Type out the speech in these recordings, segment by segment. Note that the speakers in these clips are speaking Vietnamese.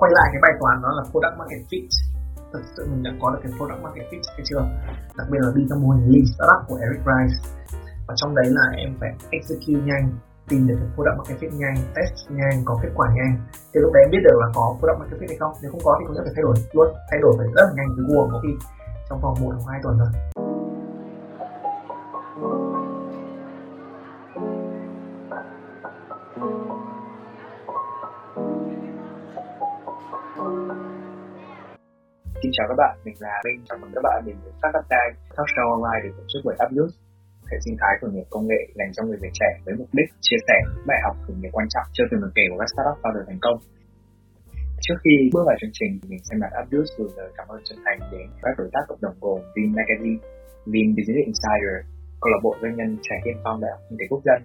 quay lại cái bài toán đó là product market fit. Thực sự mình đã có được cái product market fit hay chưa? Đặc biệt là đi theo mô hình lean startup của Eric Rice. Và trong đấy là em phải execute nhanh, tìm được cái product market fit nhanh, test nhanh, có kết quả nhanh. Thì lúc đấy em biết được là có product market fit hay không. Nếu không có thì cũng sẽ phải thay đổi luôn. Thay đổi phải rất là nhanh từ Google, có khi trong vòng một hoặc hai tuần thôi. Chào các bạn, mình là Minh, chào mừng các bạn đến với Startup Time, talk show online được tổ chức bởi Upnews, hệ sinh thái khởi nghiệp công nghệ dành cho người trẻ với mục đích chia sẻ bài học khởi nghiệp quan trọng chưa từng được kể của các startup founder thành công. Trước khi bước vào chương trình, mình xem mặt Upnews gửi lời cảm ơn chân thành đến các đối tác cộng đồng gồm Vin Magazine, Vin Business Insider, câu lạc bộ doanh nhân trẻ tiên phong đại học kinh tế quốc dân,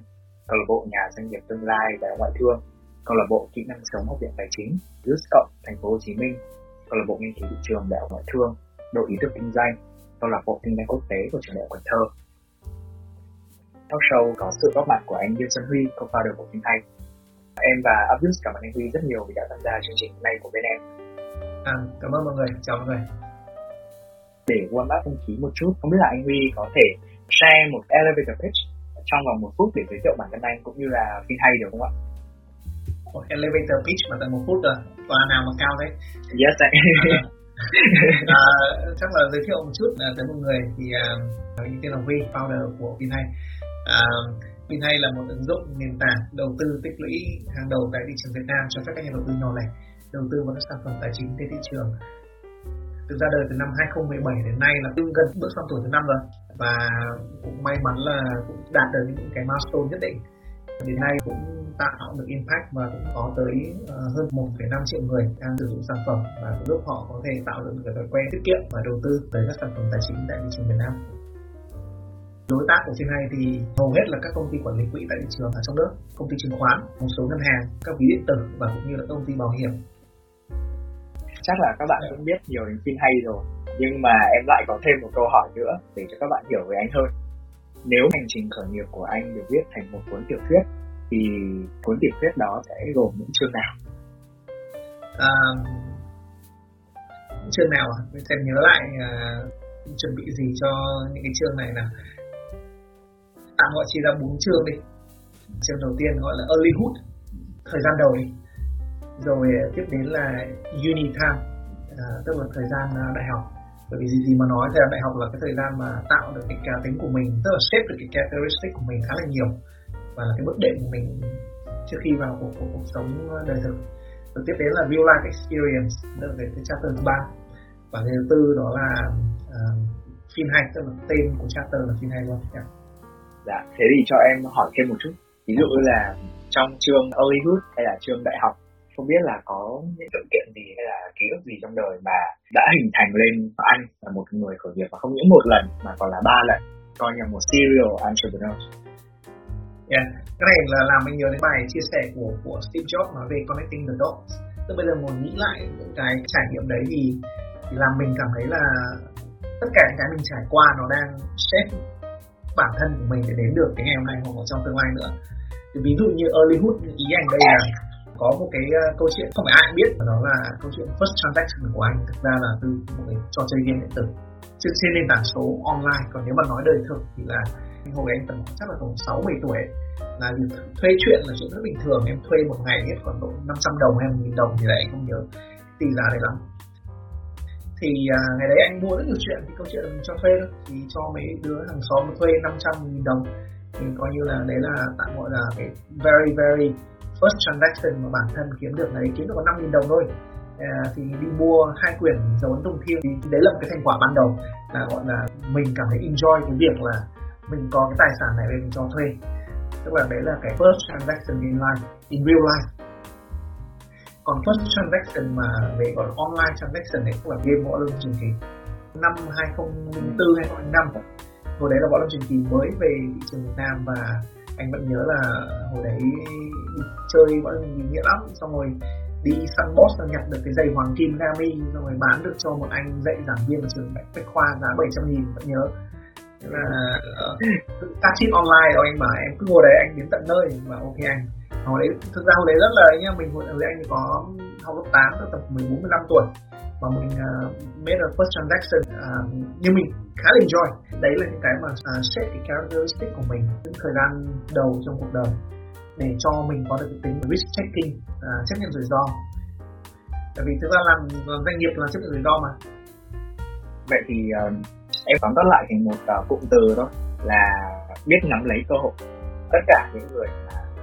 câu lạc bộ nhà doanh nghiệp tương lai đại học ngoại thương, câu lạc bộ kỹ năng sống học viện tài chính, Roots Cộng, thành phố Hồ Chí Minh, câu lạc bộ nghiên cứu thị trường đại học ngoại thương đội ý tưởng kinh doanh câu lạc bộ kinh doanh quốc tế của trường đại học cần thơ. Talk show có sự góp mặt của anh Dương Xuân Huy co-founder của Finhay em và Abdus cảm ơn anh Huy rất nhiều vì đã tham gia chương trình hôm nay của bên em. À, cảm ơn mọi người. Chào mọi người. Để warm up không khí một chút không biết là anh Huy có thể share một elevator pitch trong vòng một phút để giới thiệu bản thân anh cũng như là Finhay được không ạ? Elevator pitch mà tận một phút rồi. Tòa nào mà cao thế? Yes anh. À, chắc là giới thiệu một chút à, tới một người thì à, mình tên là Huy founder của Vinhay à, Vinhay là một ứng dụng nền tảng đầu tư tích lũy hàng đầu tại thị trường Việt Nam cho phép các nhà đầu tư nhỏ lẻ đầu tư vào các sản phẩm tài chính trên thị trường. Từ ra đời từ năm 2017 đến nay là tương gần bước sang tuổi thứ năm rồi. Và cũng may mắn là cũng đạt được những cái milestone nhất định đến nay cũng tạo được impact và cũng có tới ờ, hơn 1,5 triệu người đang sử dụng sản phẩm và giúp họ có thể tạo được cái thói quen tiết kiệm và đầu tư tới các sản phẩm tài chính tại thị trường Việt Nam. Đối tác của trên này thì hầu hết là các công ty quản lý quỹ tại thị trường ở trong nước, công ty chứng khoán, một số ngân hàng, các ví điện tử và cũng như là công ty bảo hiểm. Chắc là các bạn cũng biết nhiều đến phim hay rồi, nhưng mà em lại có thêm một câu hỏi nữa để cho các bạn hiểu về anh hơn. Nếu hành trình khởi nghiệp của anh được viết thành một cuốn tiểu thuyết thì cuốn tiểu thuyết đó sẽ gồm những chương nào? À, chương nào à? Mình xem nhớ lại à, chuẩn bị gì cho những cái chương này nào. Tạm gọi chia ra bốn chương đi. Chương đầu tiên gọi là earlyhood, thời gian đầu đi. Rồi à, tiếp đến là uni time, à, tức là thời gian à, đại học bởi vì gì gì mà nói thì đại học là cái thời gian mà tạo được cái cá tính của mình tức là shape được cái characteristic của mình khá là nhiều và là cái bước đệm của mình trước khi vào cuộc, cuộc, cuộc sống đời thực. Rồi tiếp đến là real life experience đó là cái chapter thứ ba. Và cái thứ tư đó là uh, phim hay tức là tên của chapter là phim hay luôn. Yeah. dạ thế thì cho em hỏi thêm một chút. Ví dụ là trong trường Hollywood hay là trường đại học không biết là có những sự kiện gì hay là ký ức gì trong đời mà đã hình thành lên anh là một người khởi nghiệp và không những một lần mà còn là ba lần coi như một serial entrepreneur Yeah. Cái này là làm mình nhớ đến bài chia sẻ của của Steve Jobs nói về connecting the dots. Tức bây giờ muốn nghĩ lại những cái trải nghiệm đấy thì, thì làm mình cảm thấy là tất cả những cái mình trải qua nó đang shape bản thân của mình để đến được cái ngày hôm nay hoặc trong tương lai nữa. Thì ví dụ như early hút ý anh đây là có một cái uh, câu chuyện không phải ai cũng biết đó là câu chuyện first transaction của anh. Thực ra là từ một cái trò chơi game điện tử trên nền tảng số online. Còn nếu mà nói đời thực thì là hồi anh tầm chắc là khoảng sáu bảy tuổi là thuê chuyện là chuyện rất bình thường. Em thuê một ngày hết khoảng độ 500 đồng hay một nghìn đồng thì lại anh không nhớ tỷ giá đấy lắm. Thì à, ngày đấy anh mua rất nhiều chuyện thì câu chuyện mình cho thuê thôi. Thì cho mấy đứa hàng xóm thuê 500 nghìn đồng. Thì coi như là đấy là tạm gọi là cái very very first transaction mà bản thân kiếm được đấy kiếm được có 5 nghìn đồng thôi. À, thì đi mua hai quyển dấu ấn đồng thiêu thì đấy là một cái thành quả ban đầu là gọi là mình cảm thấy enjoy cái việc là mình có cái tài sản này để mình cho thuê. Tức là đấy là cái first transaction in life in real life. Còn first transaction mà về gọi là online transaction đấy tức là game võ lâm truyền kỳ năm 2004 2005 hồi đấy là võ lâm truyền kỳ mới về thị trường Việt Nam và anh vẫn nhớ là hồi đấy chơi võ lâm nghĩa lắm. Xong rồi đi săn boss và nhặt được cái giày hoàng kim Gami xong rồi bán được cho một anh dạy giảng viên ở trường Bách Khoa giá 700 nghìn vẫn nhớ. Là ờ, uh, taxi online rồi anh bảo em cứ ngồi đấy anh đến tận nơi. Mà ok anh hồi đấy thực ra hồi đấy rất là nhá mình hồi đấy anh có học lớp 8 tầm 14 15 tuổi. Và mình uh, made a first transaction à, uh, nhưng mình khá là enjoy. Đấy là những cái mà uh, set cái characteristic của mình những thời gian đầu trong cuộc đời để cho mình có được cái tính risk checking uh, chấp nhận rủi ro. Tại vì thực ra làm, làm doanh nghiệp là chấp nhận rủi ro mà. Vậy thì uh, em tóm tắt lại thành một uh, cụm từ đó là biết nắm lấy cơ hội. Tất cả những người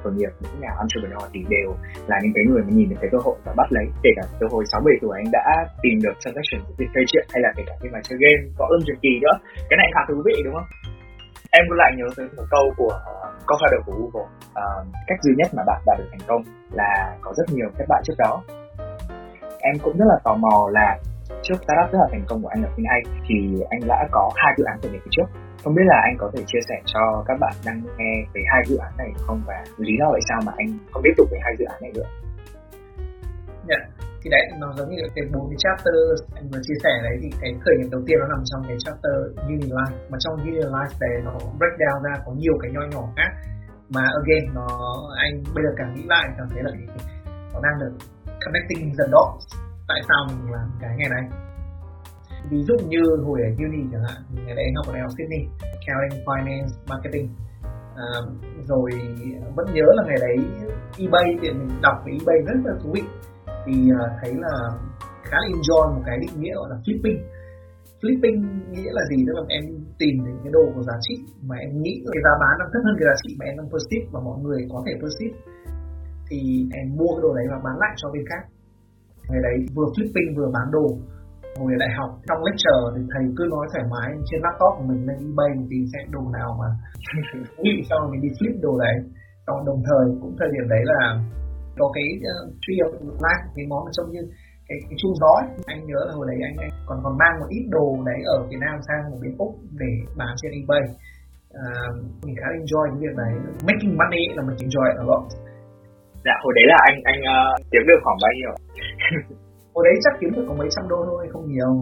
khởi nghiệp những nhà entrepreneur thì đều là những cái người mà nhìn được cái cơ hội và bắt lấy. Kể cả từ hồi sáu bảy tuổi anh đã tìm được transaction của việc chuyện hay là kể cả khi mà chơi game có ơn truyền kỳ nữa. Cái này khá thú vị đúng không? Em cũng lại nhớ tới một câu của uh, co-founder của Google. Uh, cách duy nhất mà bạn đạt được thành công là có rất nhiều thất bại trước đó. Em cũng rất là tò mò là trước startup rất là thành công của anh ở FinAid thì anh đã có hai dự án khởi nghiệp trước không biết là anh có thể chia sẻ cho các bạn đang nghe về hai dự án này không và lý do tại sao mà anh không tiếp tục với hai dự án này nữa? Yeah. thì đấy, nó giống như cái bốn cái chapter anh vừa chia sẻ đấy, thì cái khởi nghiệp đầu tiên nó nằm trong cái chapter Unilife, mà trong Unilife này nó break down ra có nhiều cái nho nhỏ khác mà again, nó, anh bây giờ càng nghĩ lại cảm thấy là nó đang được connecting the dots, tại sao mình làm cái ngày này ví dụ như hồi ở uni chẳng hạn ngày đấy học ở đại học Sydney accounting finance marketing. À, rồi vẫn nhớ là ngày đấy eBay thì mình đọc về eBay rất là thú vị. Thì à, thấy là khá là enjoy một cái định nghĩa gọi là flipping. Flipping nghĩa là gì? Tức là em tìm đến cái đồ có giá trị mà em nghĩ cái giá bán nó thấp hơn cái giá trị mà em đang perceive và mọi người có thể perceive. Thì em mua cái đồ đấy và bán lại cho bên khác. Ngày đấy vừa flipping vừa bán đồ hồi đại học trong lecture thì thầy cứ nói thoải mái trên laptop của mình lên ebay mình tìm xem đồ nào mà nghĩ xong rồi mình đi flip đồ đấy. Xong đồng thời cũng thời điểm đấy là có cái ờ, uh, tree of life cái món trông như cái, cái chuông gió ấy. anh nhớ là hồi đấy anh, anh còn còn mang một ít đồ đấy ở Việt Nam sang một bên úc để bán trên ebay. Uh, mình khá enjoy cái việc đấy. Making money là mình enjoy ở đó dạ hồi đấy là anh anh uh, kiếm được khoảng bao nhiêu? hồi đấy chắc kiếm được có mấy trăm đô thôi không nhiều.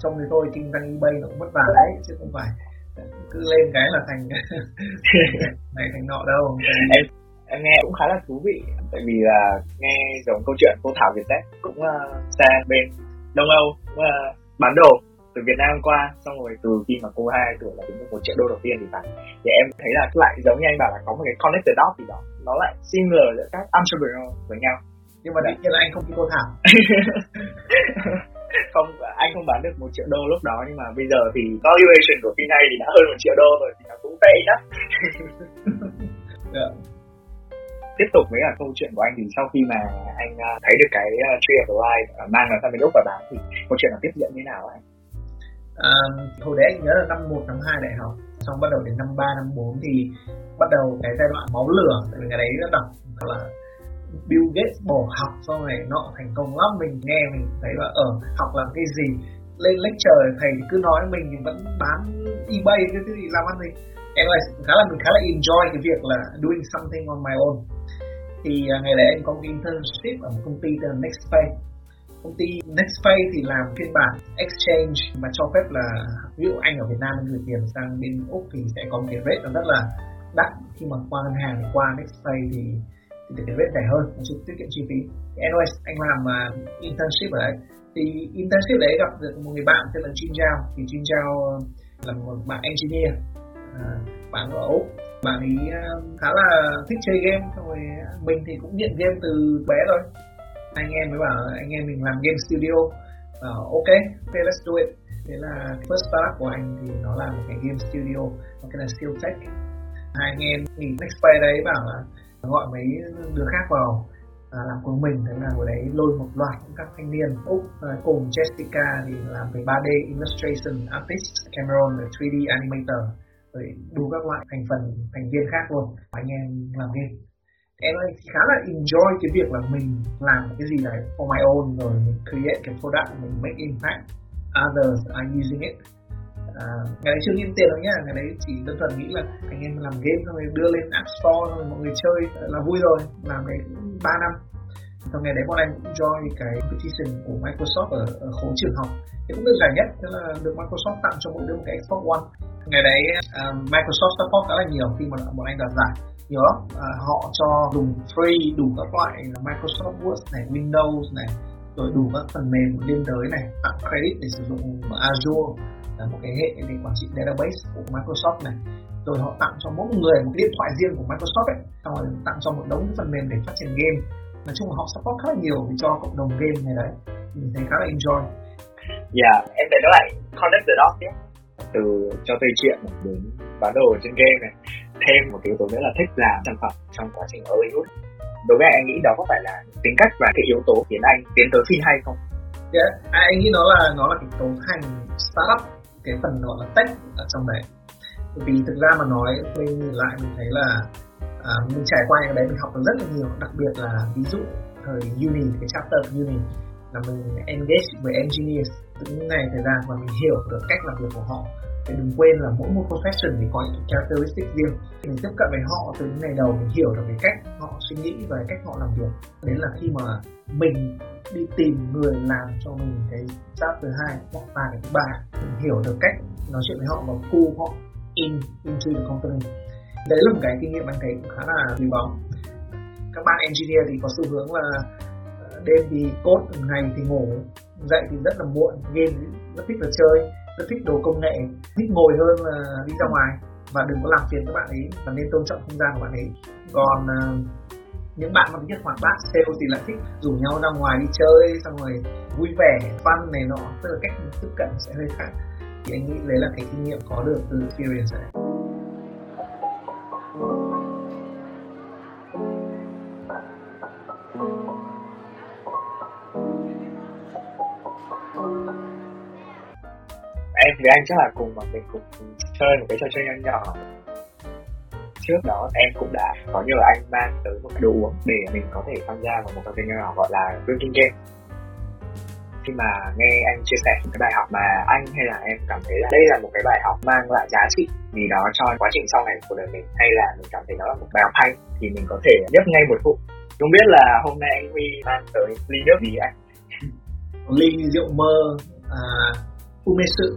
Trong thì tôi kinh doanh ebay nó cũng vất vả đấy chứ không phải cứ lên cái là thành này thành nọ đâu. Em em nghe cũng khá là thú vị tại vì là nghe giống câu chuyện cô Thảo Việt Tech cũng uh, sang bên Đông Âu cũng, uh, bán đồ từ Việt Nam qua xong rồi từ khi mà cô hai tuổi là kiếm được một triệu đô đầu tiên thì phải. Thì em thấy là lại giống như anh bảo là có một cái connected dot gì đó nó lại similar giữa các entrepreneur với nhau nhưng mà đương nhiên là anh không đi cô thảo không anh không bán được một triệu đô lúc đó nhưng mà bây giờ thì valuation của phim này thì đã hơn một triệu đô rồi thì nó cũng tệ yeah. Dạ. tiếp tục với cả câu chuyện của anh thì sau khi mà anh à, thấy được cái uh, tree of life uh, mang nó sang bên úc và bán thì câu chuyện là tiếp diễn như nào anh à, hồi đấy anh nhớ là năm 1, năm 2 đại học xong bắt đầu đến năm 3, năm 4 thì bắt đầu cái giai đoạn máu lửa tại vì ngày đấy nó đọc là Bill Gates bỏ học sau này, nọ, thành công lắm. Mình nghe, mình thấy là ở học làm cái gì? Lên lecture, thầy cứ nói mình vẫn bán ebay cái gì làm ăn gì em là khá là, mình khá là enjoy cái việc là doing something on my own. Thì à, ngày đấy anh có một internship ở một công ty tên là Nextpay. Công ty Nextpay thì làm phiên bản exchange mà cho phép là, ví dụ anh ở Việt Nam gửi tiền sang bên úc thì sẽ có một cái rate nó rất là đắt. Khi mà qua ngân hàng qua Nextpay thì thì cái rate rẻ hơn nó giúp tiết kiệm chi phí. Thì anyways anh làm uh, internship ở đấy. Thì internship đấy gặp được một người bạn tên là Jin Zhao. Thì Jin Zhao à, là một bạn engineer uh, bạn ở úc. Bạn ấy uh, khá là thích chơi game rồi mình thì cũng nghiện game từ bé rồi anh em mới bảo anh em mình làm game studio. Uh, ok okay let's do it. Thế là first startup của anh thì nó là một cái game studio nó cái là Skill Tech hai anh em thì next play đấy bảo là gọi mấy đứa khác vào à, làm cùng mình. Thế là hồi đấy lôi một loạt các thanh niên úc à, cùng Jessica thì làm về 3D illustration artist Cameron là 3D animator rồi đủ các loại thành phần thành viên khác luôn. Anh em làm game. Em ấy khá là enjoy cái việc là mình làm cái gì đấy for my own rồi mình create cái product mình make impact. Others are using it à, ngày đấy chưa nghĩ tiền đâu nhá ngày đấy chỉ đơn thuần nghĩ là anh em làm game xong rồi đưa lên app store rồi mọi người chơi là vui rồi làm đấy ba năm. Sau ngày đấy bọn em cũng join cái competition của Microsoft ở, ở khối trường học. Thì cũng được giải nhất tức là được Microsoft tặng cho mỗi đứa một cái Xbox One. Ngày đấy uh, Microsoft support khá là nhiều khi mà bọn anh đoạt giải. Nhớ uh, à, họ cho dùng free đủ các loại Microsoft Word này Windows này rồi đủ các phần mềm liên đới này tặng credit để sử dụng Azure là một cái hệ để quản trị database của Microsoft này. Rồi họ tặng cho mỗi người một cái điện thoại riêng của Microsoft ấy. Xong rồi tặng cho một đống phần mềm để phát triển game. Nói chung là họ support khá là nhiều cho cộng đồng game này đấy. Mình thấy khá là enjoy. Dạ, yeah, em thấy nó lại connect the dots nhé. Từ cho thuê chuyện đến bán đồ trên game này thêm một yếu tố nữa là thích làm sản phẩm trong quá trình Hollywood. Đối với anh nghĩ đó có phải là tính cách và cái yếu tố khiến anh tiến tới phim hay không? Yeah, dạ, anh nghĩ nó là nó là cái cấu thành startup cái phần gọi là tech ở trong đấy. Vì thực ra mà nói mình nhìn lại mình thấy là à, mình trải qua những cái đấy mình học được rất là nhiều. Đặc biệt là ví dụ thời uni cái chapter của uni là mình engage với engineers những ngày thời gian và mình hiểu được cách làm việc của họ. Thì đừng quên là mỗi một profession thì có những characteristic riêng. Mình tiếp cận với họ từ những ngày đầu mình hiểu được cái cách họ suy nghĩ và cách họ làm việc. Đến là khi mà mình đi tìm người làm cho mình cái job thứ hai hoặc là cái thứ ba. Mình hiểu được cách nói chuyện với họ và pull họ in into the company. Đấy là một cái kinh nghiệm anh thấy cũng khá là quý báu. Các bạn engineer thì có xu hướng là ờ, đêm thì cốt ngày thì ngủ dậy thì rất là muộn game rất thích là chơi rất thích đồ công nghệ thích ngồi hơn là đi ra ngoài. Và đừng có làm phiền các bạn ấy và nên tôn trọng không gian của bạn ấy. Còn uh, những bạn mà biết hoạt bát sale thì lại thích rủ nhau ra ngoài đi chơi, xong rồi vui vẻ, fun này nọ. Tức là cách tiếp cận sẽ hơi khác. Thì anh nghĩ đấy là cái kinh nghiệm có được từ experience này. Em với anh chắc là cùng mà mình cùng chơi một cái trò chơi nhỏ nhỏ trước đó em cũng đã có nhờ anh mang tới một cái đồ uống để mình có thể tham gia vào một cái nhỏ gọi là drinking game. Khi mà nghe anh chia sẻ cái bài học mà anh hay là em cảm thấy là đây là một cái bài học mang lại giá trị vì đó cho quá trình sau này của đời mình hay là mình cảm thấy nó là một bài học hay thì mình có thể nhấp ngay một phút không biết là hôm nay anh Huy mang tới ly nước gì anh? Ly rượu mơ à, umesu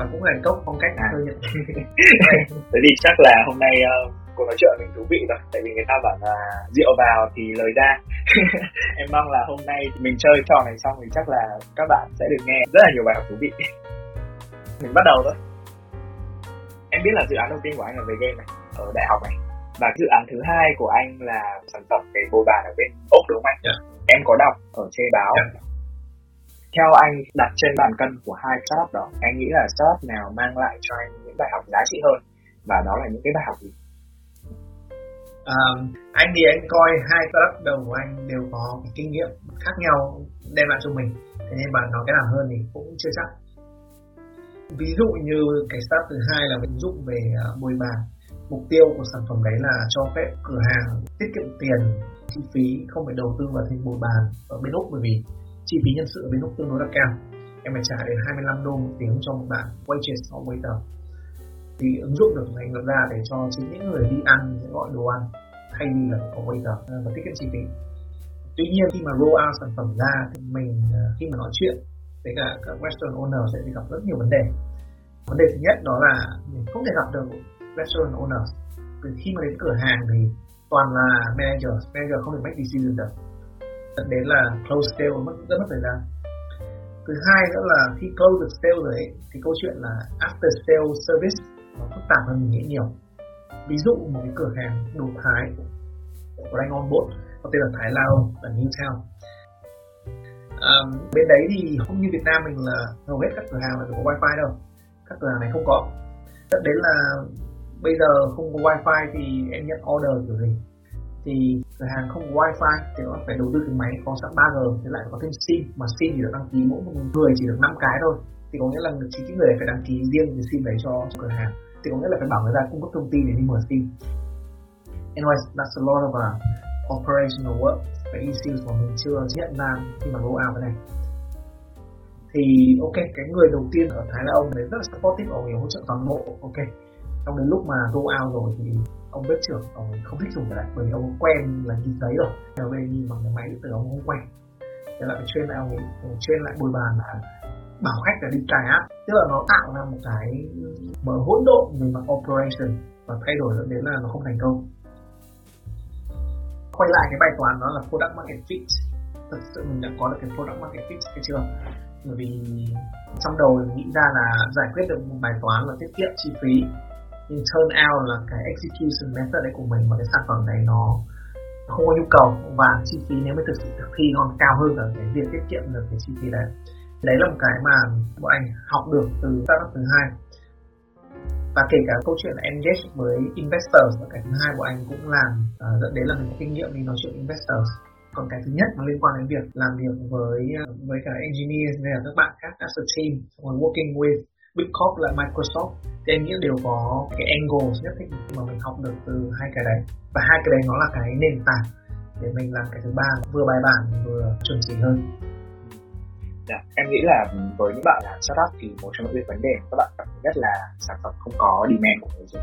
và cũng là cốc phong cách à. thế thì chắc là hôm nay uh, cuộc nói chuyện mình thú vị rồi tại vì người ta bảo là rượu vào thì lời ra em mong là hôm nay mình chơi trò này xong thì chắc là các bạn sẽ được nghe rất là nhiều bài học thú vị mình bắt đầu thôi em biết là dự án đầu tiên của anh là về game này ở đại học này và dự án thứ hai của anh là sản phẩm cái bồi bàn ở bên úc đúng không anh yeah. Dạ. em có đọc ở trên báo yeah dạ theo anh đặt trên bàn cân của hai startup đó anh nghĩ là startup nào mang lại cho anh những bài học giá trị hơn? Và đó là những cái bài học gì? Um, anh thì anh coi hai startup đầu của anh đều có cái kinh nghiệm khác nhau đem lại cho mình. Thế nên bạn nói cái nào hơn thì cũng chưa chắc. Ví dụ như cái startup thứ hai là ứng dụng về ờ, bồi bàn. Mục tiêu của sản phẩm đấy là cho phép cửa hàng tiết kiệm tiền chi phí không phải đầu tư vào thêm bồi bàn ở bên úc bởi vì chi phí nhân sự ở bên Úc tương đối là cao. Em phải trả đến 25 đô một tiếng cho một bạn waitress hoặc waiter thì ứng dụng được thành lập ra để cho chính những người đi ăn sẽ gọi đồ ăn, thay vì là có waiter à, và tiết kiệm chi phí. Tuy nhiên, khi mà roll out sản phẩm ra thì mình à, khi mà nói chuyện với cả các restaurant owner sẽ gặp rất nhiều vấn đề. Vấn đề thứ nhất đó là mình không thể gặp được restaurant owner từ khi mà đến cửa hàng thì toàn là manager manager không thể make decision được dẫn đến là close sale mất rất mất thời gian. Thứ hai nữa là khi close được sale rồi ấy, thì câu chuyện là after sale service nó phức tạp hơn mình nghĩ nhiều. Ví dụ một cái cửa hàng đồ Thái của anh on board có tên là Thái Lao là Newtown à, bên đấy thì không như Việt Nam mình là hầu hết các cửa hàng là có wifi đâu. Các cửa hàng này không có. Dẫn đến là bây giờ không có wifi thì em nhận order kiểu gì? Thì cửa hàng không có wifi thì nó phải đầu tư cái máy có sẵn 3G thì lại có thêm sim mà sim thì được đăng ký mỗi một người chỉ được 5 cái thôi. Thì có nghĩa là chính cái người phải đăng ký riêng cái sim đấy cho, cho cửa hàng. Thì có nghĩa là phải bảo người ta cung cấp thông tin để đi mở sim. Anyways that's a lot of uh, operational work cái issues mà mình chưa nhận ra khi mà roll out cái này. Thì ok cái người đầu tiên ở Thái là ông đấy rất là supportive ông ấy hỗ trợ toàn bộ ok. Trong đến lúc mà roll out rồi thì ông bếp trưởng, ông không thích dùng cái này, bởi vì ông quen là nhìn giấy rồi. Trở về nhìn bằng cái máy điện tử ông không quen. Thế là phải chuyên lại ông ấy chuyên lại bồi bàn là bảo khách là đi cài app. Tức là nó tạo ra một cái mở hỗn độn về mặt operation và thay đổi dẫn đến là nó không thành công. Quay lại cái bài toán đó là product market fit. Thật sự mình đã có được cái product market fit hay chưa? Bởi vì trong đầu mình nghĩ ra là giải quyết được một bài toán là tiết kiệm chi phí nhưng turn out là cái execution method đấy của mình và cái sản phẩm này nó không có nhu cầu. Và chi phí nếu mới thực sự thực thi còn cao hơn là cái việc tiết kiệm được cái chi phí đấy. Đấy là một cái mà bọn anh học được từ startup thứ hai. Và kể cả câu chuyện là engage với investors và cái thứ hai của anh cũng làm uh, dẫn đến là mình có kinh nghiệm đi nói chuyện investors. Còn cái thứ nhất nó liên quan đến việc làm việc với à, với cả engineers hay là các bạn khác as a team working with big corp là Microsoft. Thì anh nghĩ đều có cái angles nhất định mà mình học được từ hai cái đấy. Và hai cái đấy nó là cái nền tảng để mình làm cái thứ ba vừa bài bản vừa chuẩn chỉ hơn. Dạ, em nghĩ là với những bạn làm startup thì một trong những vấn đề các bạn gặp nhất là sản phẩm không có demand của người dùng.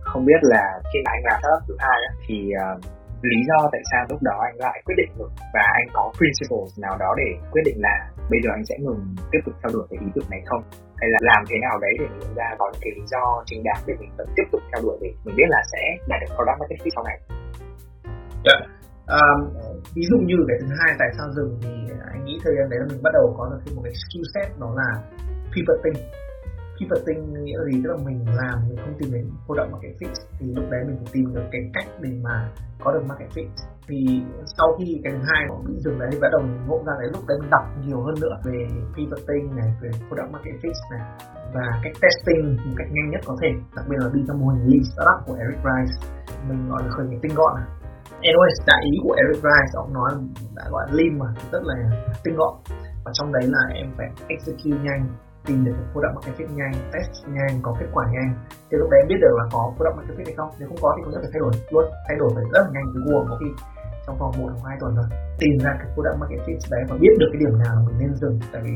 Không biết là khi mà anh làm startup thứ hai thì uh, lý do tại sao lúc đó anh lại quyết định được và anh có principles nào đó để quyết định là bây giờ anh sẽ ngừng tiếp tục theo đuổi cái ý tưởng này không hay là làm thế nào đấy để mình ra có những cái lý do chính đáng để mình vẫn tiếp tục theo đuổi để mình biết là sẽ đạt được product market fit sau này. Dạ. Yeah. Um, ví dụ như cái thứ hai tại sao dừng thì anh nghĩ thời gian đấy là mình bắt đầu có được thêm một cái skill set đó là pivoting pivoting nghĩa là gì, tức là mình làm, mình không tìm đến product market fit thì lúc đấy mình phải tìm được cái cách để mà có được market fit thì sau khi cái thứ hai nó bị dừng đấy thì bắt đầu mình ngộ ra đấy lúc đấy mình đọc nhiều hơn nữa về pivoting này, về product market fit này, và cách testing một cách nhanh nhất có thể, đặc biệt là đi theo mô hình lean startup của Eric Rice, mình gọi là khởi nghiệp tinh gọn này anyways đại ý của Eric Rice, ông nói đã gọi là lean mà, rất là tinh gọn. Và trong đấy là em phải execute nhanh tìm được product market fit nhanh, test nhanh, có kết quả nhanh. Thì lúc đấy em biết được là có product market fit hay không. Nếu không có thì cũng thể phải thay đổi luôn. Thay đổi phải rất là nhanh từ Google có khi trong vòng một hoặc hai tuần rồi tìm ra cái product market fit đấy và biết được cái điểm nào mình nên dừng. Tại vì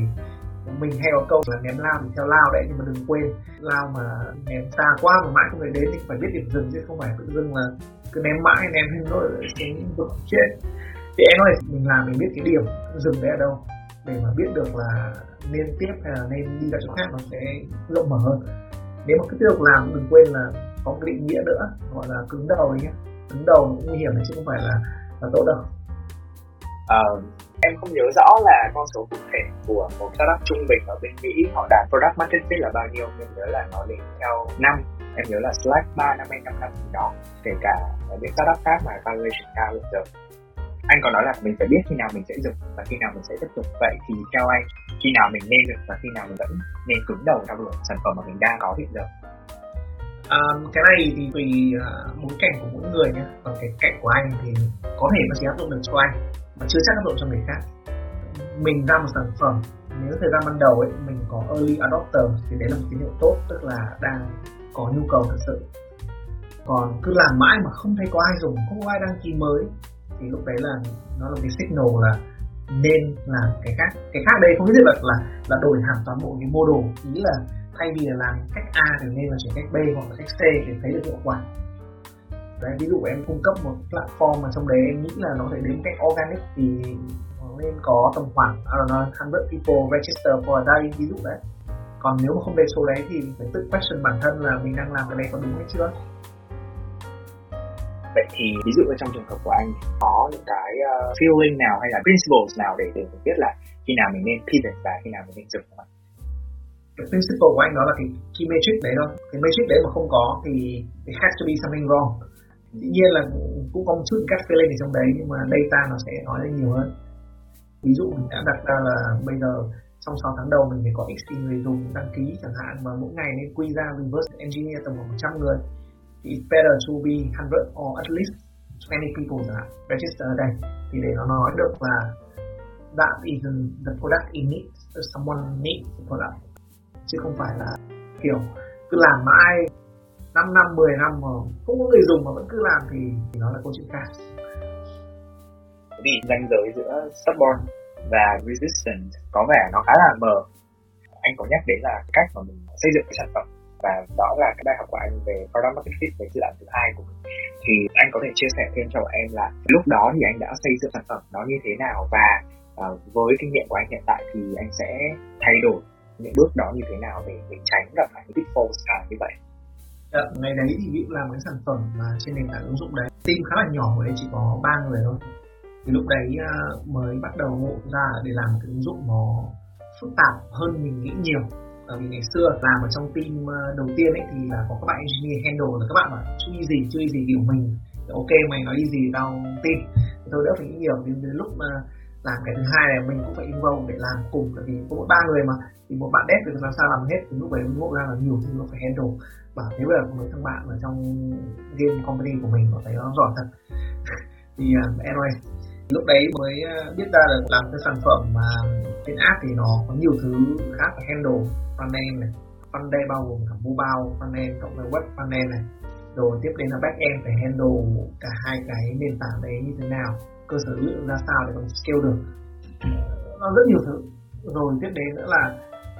mình hay có câu là ném lao thì theo lao đấy, nhưng mà đừng quên, lao mà ném xa quá mà mãi không thể đến thì phải biết điểm dừng chứ không phải tự dưng là cứ ném mãi, ném hết nỗi cái vực chết thì em nói mình làm mình biết cái điểm dừng đấy ở đâu để mà biết được là nên tiếp hay là nên đi ra chỗ khác nó sẽ rộng mở hơn. Nếu mà cứ tiếp tục làm đừng quên là có một định nghĩa nữa gọi là cứng đầu đấy nhé cứng đầu cũng nguy hiểm đấy chứ không phải là là tốt đâu. Uh, em không nhớ rõ là con số cụ thể của một startup trung bình ở bên Mỹ họ đạt product market fit là bao nhiêu. Nhưng nhớ là nó lên theo năm. Em nhớ là Slack 3 năm hay 5 năm gì đó. Kể cả những startup khác mà valuation cao hiện giờ anh còn nói là mình phải biết khi nào mình sẽ dừng và khi nào mình sẽ tiếp tục. Vậy thì theo anh khi nào mình nên dừng và khi nào mình vẫn nên cứng đầu theo đuổi sản phẩm mà mình đang có hiện giờ? Um, cái này thì tùy uh, bối cảnh của mỗi người nhé còn cái cạnh của anh thì có thể nó chỉ áp dụng được cho anh mà chưa chắc áp dụng cho người khác. Mình ra một sản phẩm nếu thời gian ban đầu ấy mình có early adopter thì đấy là một tín hiệu tốt tức là đang có nhu cầu thật sự. Còn cứ làm mãi mà không thấy có ai dùng không có ai đăng ký mới thì lúc đấy là nó là cái signal là nên làm cái khác. Cái khác đây không biết là là là đổi hẳn toàn bộ cái mô đồ ý là thay vì là làm cách A thì nên là chuyển cách B hoặc là cách C để thấy được hiệu quả. Đấy ví dụ em cung cấp một platform mà trong đấy em nghĩ là nó sẽ đến cách organic thì nên có tầm khoảng I don't know, 100 people register for a day ví dụ đấy. Còn nếu mà không đến số đấy thì phải tự question bản thân là mình đang làm cái này có đúng hay chưa vậy thì ví dụ trong trường hợp của anh có những cái uh, feeling nào hay là principles nào để để mình biết là khi nào mình nên pivot và khi nào mình nên dừng không ạ? cái principle của anh đó là cái key metric đấy thôi. Cái metric đấy mà không có thì it has to be something wrong. Dĩ nhiên là cũng có một chút các feeling ở trong đấy nhưng mà data nó sẽ nói lên nhiều hơn. Ví dụ mình đã đặt ra là bây giờ trong 6 tháng đầu mình phải có x người dùng đăng ký chẳng hạn mà mỗi ngày nên quy ra reverse engineer tầm khoảng 100 người it's better to be 100 or at least 20 people that register ở đây. Thì để nó nói được là that isn't the product needs need someone needs the product. Chứ không phải là kiểu cứ làm mãi 5 năm 10 năm mà không có người dùng mà vẫn cứ làm thì, thì nó là câu chuyện khác. Vì ranh giới giữa stubborn và resistant có vẻ nó khá là mờ. Anh có nhắc đến là cách mà mình xây dựng cái sản phẩm và đó là cái bài học của anh về product market fit về dự án thứ hai của mình. Thì anh có thể chia sẻ thêm cho em là lúc đó thì anh đã xây dựng sản phẩm nó như thế nào và uh, với kinh nghiệm của anh hiện tại thì anh sẽ thay đổi những bước đó như thế nào để để tránh gặp phải những pitfalls à, như vậy? Dạ, ngày đấy thì Vĩ làm cái sản phẩm mà trên nền tảng ứng dụng đấy. Team khá là nhỏ ở đây chỉ có ba người thôi. Thì lúc đấy ờ, mới bắt đầu ngộ ra để làm cái ứng dụng nó phức tạp hơn mình nghĩ nhiều. Ờ, bởi vì ngày xưa làm ở trong team ờ, đầu tiên ấy thì là có các bạn engineer handle là các bạn bảo chú ý gì chú ý gì kiểu mình. Ok mày nói đi gì tao tin. Tôi đỡ phải nghĩ nhiều đến, đến lúc mà làm cái thứ hai này mình cũng phải involve để làm cùng bởi vì có mỗi ba người mà. Thì một bạn dev được làm sao làm hết thì lúc đấy ngộ ra là nhiều thứ nó phải handle. Bảo thế bây giờ mấy thằng bạn ở trong game company của mình có thấy nó giỏi thật. Thì ờ, uh, anyway lúc đấy mới ờ, biết ra là làm cái sản phẩm mà trên app thì nó có nhiều thứ khác phải handle. Frontend này frontend bao gồm cả mobile frontend cộng với web frontend này. Rồi tiếp đến là back end phải handle cả hai cái nền tảng đấy như thế nào cơ sở dữ liệu ra sao để còn scale được. Nó rất nhiều thứ. Rồi tiếp đến nữa là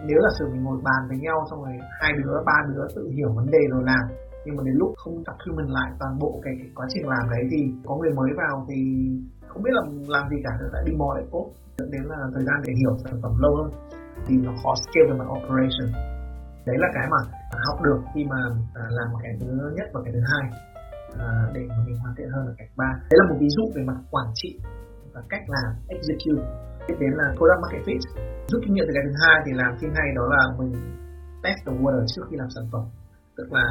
nếu là sự mình ngồi bàn với nhau xong rồi hai đứa ba đứa tự hiểu vấn đề rồi làm nhưng mà đến lúc không document lại toàn bộ cái, cái quá trình làm đấy thì có người mới vào thì không biết làm làm gì cả nữa lại đi mò lại cốt. Dẫn đến là thời gian để hiểu sản phẩm lâu hơn thì nó khó scale về mặt operation. Đấy là cái mà học được khi mà à, làm cái thứ nhất và cái thứ hai à, để mà mình hoàn thiện hơn ở cách ba. Đấy là một ví dụ về mặt quản trị và cách làm execute. Tiếp đến là product market fit. Rút kinh nghiệm từ cái thứ hai thì làm thứ hay đó là mình test the water trước khi làm sản phẩm. Tức là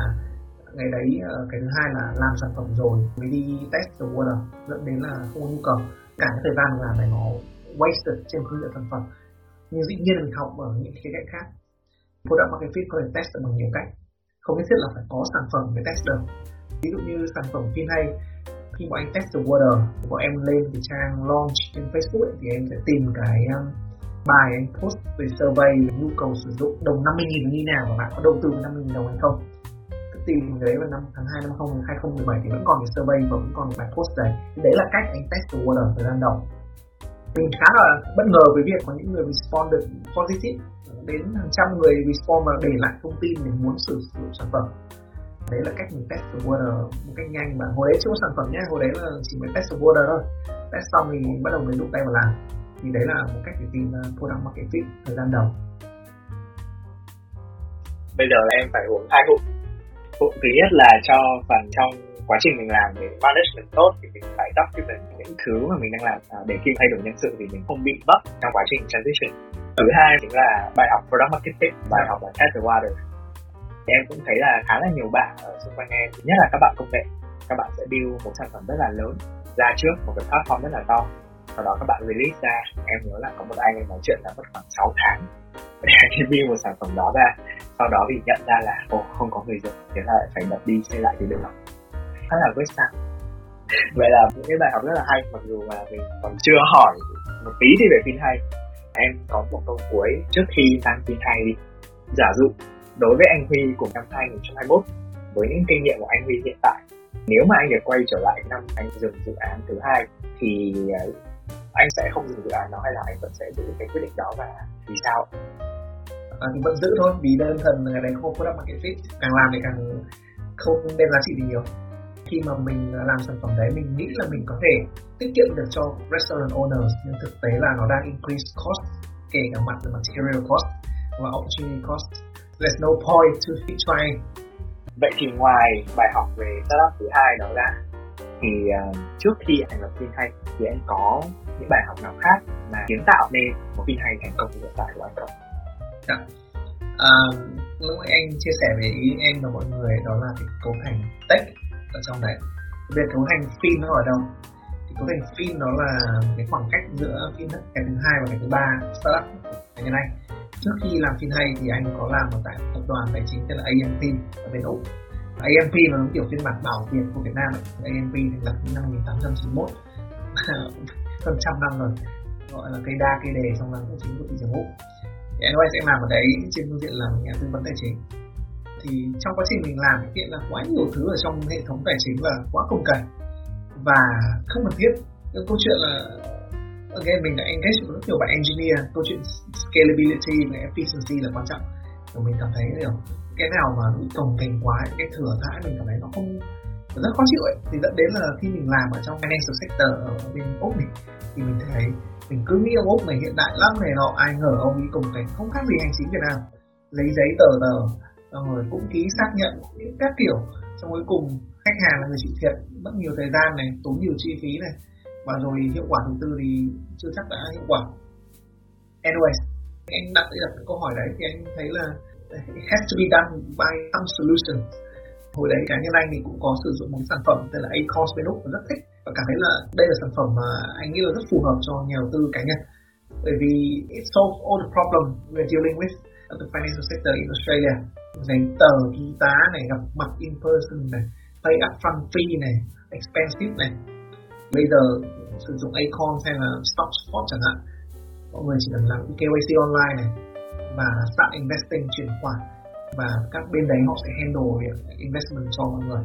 ngày đấy ờ, cái thứ hai là làm sản phẩm rồi mới đi test the water dẫn đến là không có nhu cầu. Cả cái thời gian làm này nó wasted trên phương diện sản phẩm. Nhưng dĩ nhiên mình học ở những cái cách khác. Product market fit có thể test được bằng nhiều cách. Không nhất thiết là phải có sản phẩm để test được. Ví dụ như sản phẩm phim hay khi bọn anh test the water bọn em lên cái trang launch trên Facebook ấy, thì em sẽ tìm cái ờ, bài anh post về survey nhu cầu sử dụng đồng 50 nghìn như nào và bạn có đầu tư 50 nghìn đồng hay không tìm đấy vào năm tháng 2 năm 2017 thì vẫn còn cái survey và vẫn còn cái bài post đấy. Đấy là cách anh test the water thời gian đầu. Mình khá là bất ngờ với việc có những người respond được positive. Đến hàng trăm người respond và để lại thông tin để muốn sử dụng sản phẩm. Đấy là cách mình test the water một cách nhanh mà. Hồi đấy chưa có sản phẩm nhé hồi đấy là chỉ mới test the water thôi. Test xong thì bắt đầu mới đụng tay vào làm. Thì đấy là một cách để tìm product market fit thời gian đầu. Bây giờ là em phải uống hai hụt hụt thứ nhất là cho phần trong quá trình mình làm để management tốt thì mình phải document những thứ mà mình đang làm à, để khi thay đổi nhân sự thì mình không bị vấp trong quá trình transition. Thứ hai chính là bài học product marketing bài học là test the water. Thì em cũng thấy là khá là nhiều bạn ở xung quanh em, nhất là các bạn công nghệ, các bạn sẽ build một sản phẩm rất là lớn ra trước, một cái platform rất là to sau đó các bạn release ra. Em nhớ là có một anh em nói chuyện là mất khoảng 6 tháng để anh build một sản phẩm đó ra. Sau đó thì nhận ra là, ồ, không có người dùng, thế là phải đập đi xây lại từ đầu khá là vết sao. Vậy là những cái bài học rất là hay, mặc dù mà mình còn chưa hỏi một tí thì về phim hay. Em có một câu cuối trước khi sang phim hay đi. Giả dụ, đối với anh Huy của năm 2021 với những kinh nghiệm của anh Huy hiện tại, nếu mà anh được quay trở lại năm anh dừng dự án thứ hai thì ờ, anh sẽ không dừng dự án đó hay là anh vẫn sẽ giữ cái quyết định đó và vì sao? À, thì vẫn giữ thôi vì đơn thuần là đấy không có product market fit càng làm thì càng không đem giá trị gì nhiều. Khi mà mình làm sản phẩm đấy mình nghĩ là mình có thể tiết kiệm được cho restaurant owners nhưng thực tế là nó đang increase cost kể cả mặt về material cost và opportunity cost. There's no point to keep trying. Vậy thì ngoài bài học về startup thứ hai đó ra thì uh, trước khi anh lập phim hay thì anh có những bài học nào khác mà kiến tạo nên một phim hay thành công như hiện tại của anh không? Dạ. À, lúc anh chia sẻ với em và mọi người đó là cái cấu thành tech ở trong đấy về cấu thành phim nó ở đâu thì cấu thành phim đó là cái khoảng cách giữa phim cái thứ hai và cái thứ ba startup của nhân anh trước khi làm phim hay thì anh có làm ở tại tập đoàn tài chính tên là AMP ở bên úc AMP là nó kiểu phiên bản bảo Việt của Việt Nam ấy. AMP thành lập năm 1891 Ờ, hơn trăm năm rồi. Gọi là cây đa, cây đề trong làng tài chính của thị trường úc thì anh sẽ làm ở đấy, trên phương diện là nhà tư vấn tài chính. Thì trong quá trình mình làm, hiện là quá nhiều thứ ở trong hệ thống tài chính là quá công cành và không cần thiết. Cái câu chuyện là, again, mình đã engage với rất nhiều bạn engineer. Câu chuyện scalability và efficiency là quan trọng. Và mình cảm thấy điều cái nào mà bị cồng kềnh quá, cái thừa thãi mình cảm thấy nó không rất khó chịu ấy. Thì dẫn đến là khi mình làm ở trong financial sector ở bên úc này, thì mình thấy mình cứ nghĩ ông úc này hiện đại lắm này, nọ, ai ngờ ông ấy cùng cảnh không khác gì hành chính việt nam. Lấy giấy tờ tờ rồi cũng ký xác nhận những các kiểu. Xong cuối cùng khách hàng là người chịu thiệt, mất nhiều thời gian này, tốn nhiều chi phí này. Và rồi hiệu quả đầu tư thì chưa chắc đã hiệu quả. Anyways, anh đặt đặt câu hỏi đấy thì anh thấy là it has to be done by some solution hồi đấy cá nhân anh thì cũng có sử dụng một sản phẩm tên là Acos bên và rất thích. Và cảm thấy là đây là sản phẩm mà anh nghĩ là rất phù hợp cho nhà đầu tư cá nhân. Bởi vì it solves all the problem we're dealing with at the financial sector in Australia. Giấy tờ ký tá này, gặp mặt in person này, pay upfront fee này, expensive này. Bây giờ sử dụng Acon hay là Stock Spot chẳng hạn, mọi người chỉ cần làm KYC online này và start investing chuyển khoản và các bên đấy họ sẽ handle việc investment cho mọi người.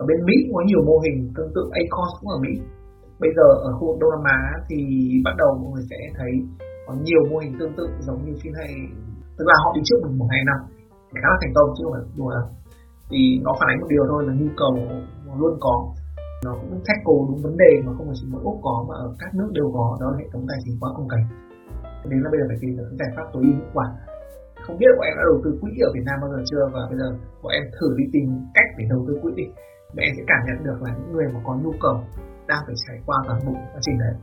Ở bên Mỹ có nhiều mô hình tương tự Acos cũng ở Mỹ. Bây giờ ở khu vực Đông Nam Á thì bắt đầu mọi người sẽ thấy có nhiều mô hình tương tự giống như phim hay. Tức là họ đi trước mình một hai năm khá là thành công chứ không phải đùa đâu. Thì nó phản ánh một điều thôi là nhu cầu luôn có. Nó cũng tackle đúng vấn đề mà không phải chỉ mỗi úc có mà ở các nước đều có, đó là hệ thống tài chính quá công cảnh đến là bây giờ phải tìm được giải pháp tối ưu hiệu quả không biết bọn em đã đầu tư quỹ ở Việt Nam bao giờ chưa và bây giờ bọn em thử đi tìm cách để đầu tư quỹ đi. Và em sẽ cảm nhận được là những người mà có nhu cầu đang phải trải qua toàn bộ quá trình đấy.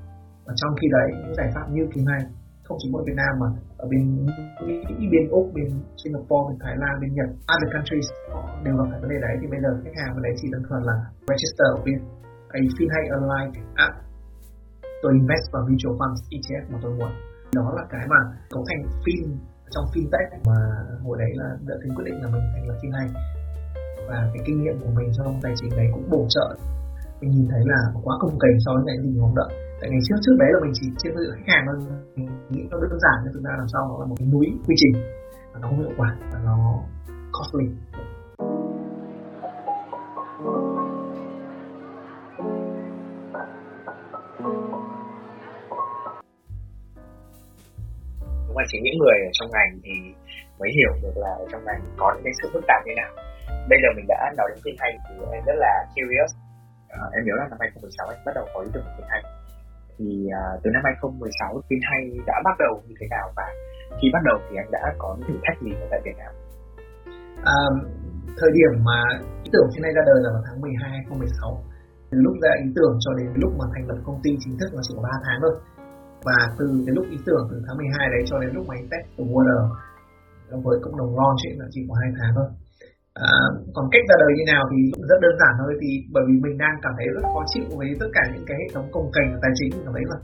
Và trong khi đấy những giải pháp như kỳ này không chỉ mỗi Việt Nam mà ở bên Mỹ, bên Úc, bên Singapore, bên Thái Lan, bên Nhật, other countries họ đều gặp phải vấn đề đấy. Thì bây giờ khách hàng ở đấy chỉ đơn thuần là register with a fintech Online app. Tôi invest vào mutual funds ETF mà tôi muốn. Đó là cái mà cấu thành phim trong fintech mà hồi đấy là đã tính quyết định là mình thành lập FinHay và cái kinh nghiệm của mình trong tài chính đấy cũng bổ trợ. Mình nhìn thấy là quá công cành so với cái gì mong đợi tại ngày trước trước đấy là mình chỉ trên dự khách hàng thôi. Mình nghĩ nó đơn giản, nhưng thực ra làm sao nó là một cái núi quy trình. Và nó không hiệu quả và nó costly. Cũng là chính những người ở trong ngành thì mới hiểu được là ở trong ngành có những cái sự phức tạp như nào. Bây giờ mình đã nói đến kinh hành thì em rất là curious. À, em nhớ là năm 2016 anh bắt đầu có ý tưởng kinh hành thì uh, từ năm 2016 FinHay đã bắt đầu như thế nào và khi bắt đầu thì anh đã có những thử thách gì ở tại Việt Nam? À, thời điểm mà ý tưởng FinHay ra đời là vào tháng 12 2016 từ lúc ra ý tưởng cho đến lúc mà thành lập công ty chính thức là chỉ có 3 tháng thôi và từ cái lúc ý tưởng từ tháng 12 đấy cho đến lúc máy test từ water với cộng đồng launch ấy là chỉ có hai tháng thôi. À, còn cách ra đời như nào thì rất đơn giản thôi thì bởi vì mình đang cảm thấy rất khó chịu với tất cả những cái hệ thống công kềnh tài chính. Cảm thấy là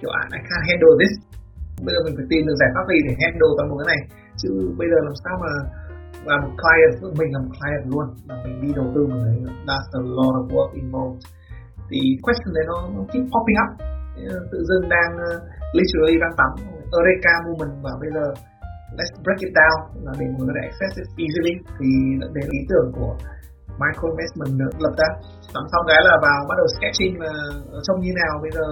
kiểu à, I can't handle this. Bây giờ mình phải tìm được giải pháp gì để handle toàn bộ cái này? Chứ bây giờ làm sao mà là một client mình làm client luôn mà mình đi đầu tư mình thấy that's a lot of work involved. Thì question đấy nó, nó keep popping up tự dưng đang uh, literally đang tắm. Eureka moment và bây giờ let's break it down. Là để mọi người có access it easily. Thì đến ý tưởng của Michael investment được lập ra. Tắm xong cái là vào bắt đầu sketching là trông như nào bây giờ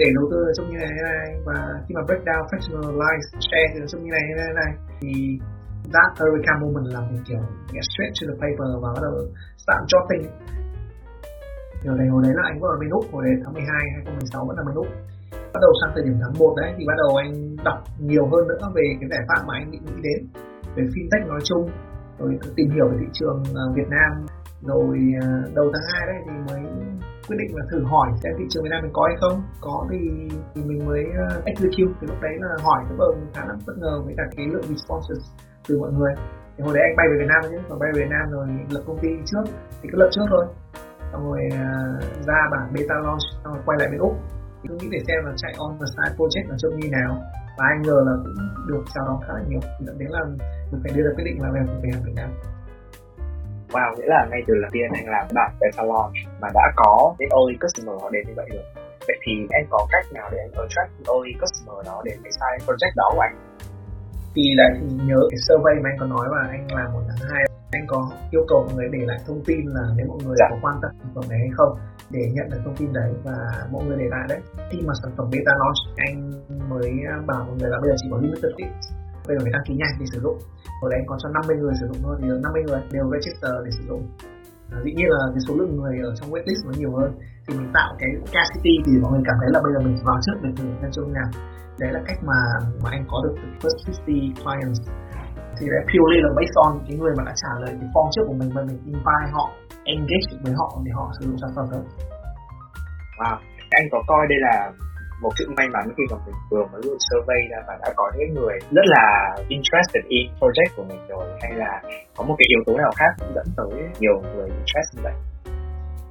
để đầu tư trông như này thế này. Và khi mà break down fractionalize share thì trông như này thế này, này. Thì that eureka moment là một kiểu get straight to the paper và bắt đầu start jotting điều này hồi đấy là anh vẫn ở bên úc hồi đấy tháng 12 2016 vẫn là bên úc. Bắt đầu sang thời điểm tháng 1 đấy thì bắt đầu anh đọc nhiều hơn nữa về cái giải pháp mà anh định nghĩ đến về fintech nói chung rồi tìm hiểu về thị trường à, Việt Nam. Rồi à, đầu tháng 2 đấy thì mới quyết định là thử hỏi xem thị trường Việt Nam mình có hay không. Có thì, thì mình mới à, execute. Thì lúc đấy là hỏi cái bờ khá là bất ngờ với cả cái lượng responses từ mọi người. Thì hồi đấy anh bay về Việt Nam chứ còn bay về Việt Nam rồi lập công ty trước thì cứ lập trước thôi xong rồi uh, ra bản beta launch xong rồi quay lại bên úc tôi nghĩ để xem là chạy on the side project là trông như nào và anh ngờ là cũng được chào đón khá là nhiều dẫn đến là mình phải đưa ra quyết định là về về Việt Nam Wow, nghĩa là ngay từ lần tiên anh làm bản beta launch mà đã có cái early customer họ đến như vậy rồi. Vậy thì anh có cách nào để anh attract early customer đó đến cái side project đó của anh? Thì thì nhớ cái survey mà anh có nói và anh làm một tháng hai anh có yêu cầu mọi người để lại thông tin là nếu mọi người dạ. có quan tâm sản phẩm này hay không để nhận được thông tin đấy và mọi người để lại đấy. Khi mà sản phẩm beta launch anh mới bảo mọi người là bây giờ chỉ có limited seats bây giờ phải đăng ký nhanh để sử dụng. Hồi đấy anh còn cho 50 người sử dụng thôi thì 50 người đều register để sử dụng. À, dĩ nhiên là cái số lượng người ở trong waitlist nó nhiều hơn. Thì mình tạo cái capacity thì mọi người cảm thấy là bây giờ mình vào trước để thử xem chung nào đấy là cách mà mà anh có được first 50 clients thì đấy purely là based on cái người mà đã trả lời cái form trước của mình và mình invite họ, engage với họ để họ sử dụng sản phẩm hơn wow anh có coi đây là một sự may mắn khi mà mình vừa mới gửi survey ra và đã có những người rất là interested in project của mình rồi, hay là có một cái yếu tố nào khác dẫn tới nhiều người interest như vậy?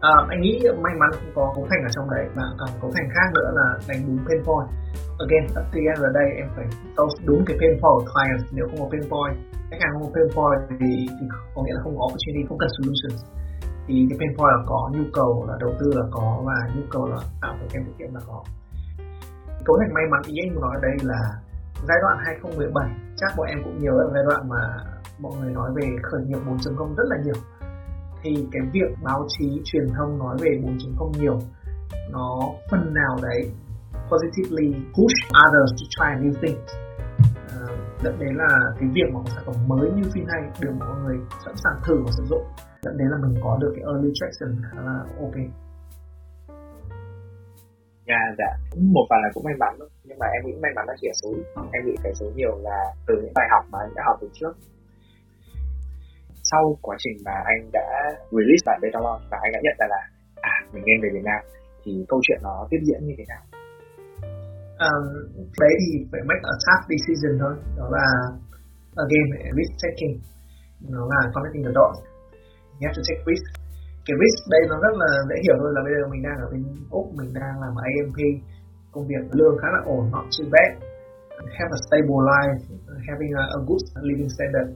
À, anh nghĩ may mắn cũng có cấu thành ở trong đấy và còn cấu thành khác nữa là đánh đúng pain point again at the end of the day em phải solve đúng cái pain point của client nếu không có pain point khách hàng không có pain point thì, thì có nghĩa là không có opportunity không cần solutions. Thì cái pain point là có nhu cầu là đầu tư là có và nhu cầu là tạo được kem tiết kiệm là có. Cấu thành may mắn ý anh muốn nói ở đây là giai đoạn 2017 chắc bọn em cũng nhớ là giai đoạn mà mọi người nói về khởi nghiệp 4.0 rất là nhiều thì cái việc báo chí truyền thông nói về 4.0 nhiều nó phần nào đấy positively push others to try new things. Uh, dẫn đến là cái việc mà sản phẩm mới như phim hay được mọi người sẵn sàng thử và sử dụng dẫn đến là mình có được cái early traction khá là ok. Dạ, dạ. Một phần là cũng may mắn nhưng mà em nghĩ may mắn nó chỉ ở số Em nghĩ cái số nhiều là từ những bài học mà anh đã học từ trước sau quá trình mà anh đã release bản beta launch và anh đã nhận ra là à mình nên về Việt Nam thì câu chuyện nó tiếp diễn như thế nào? Um, đấy thì phải make a tough decision thôi. Đó là again risk taking. Nó là connecting the dots. You have to take risk. Cái risk đây nó rất là dễ hiểu thôi là bây giờ mình đang ở bên úc mình đang làm AMP công việc lương khá là ổn not too bad. Have a stable life having a, a good living standard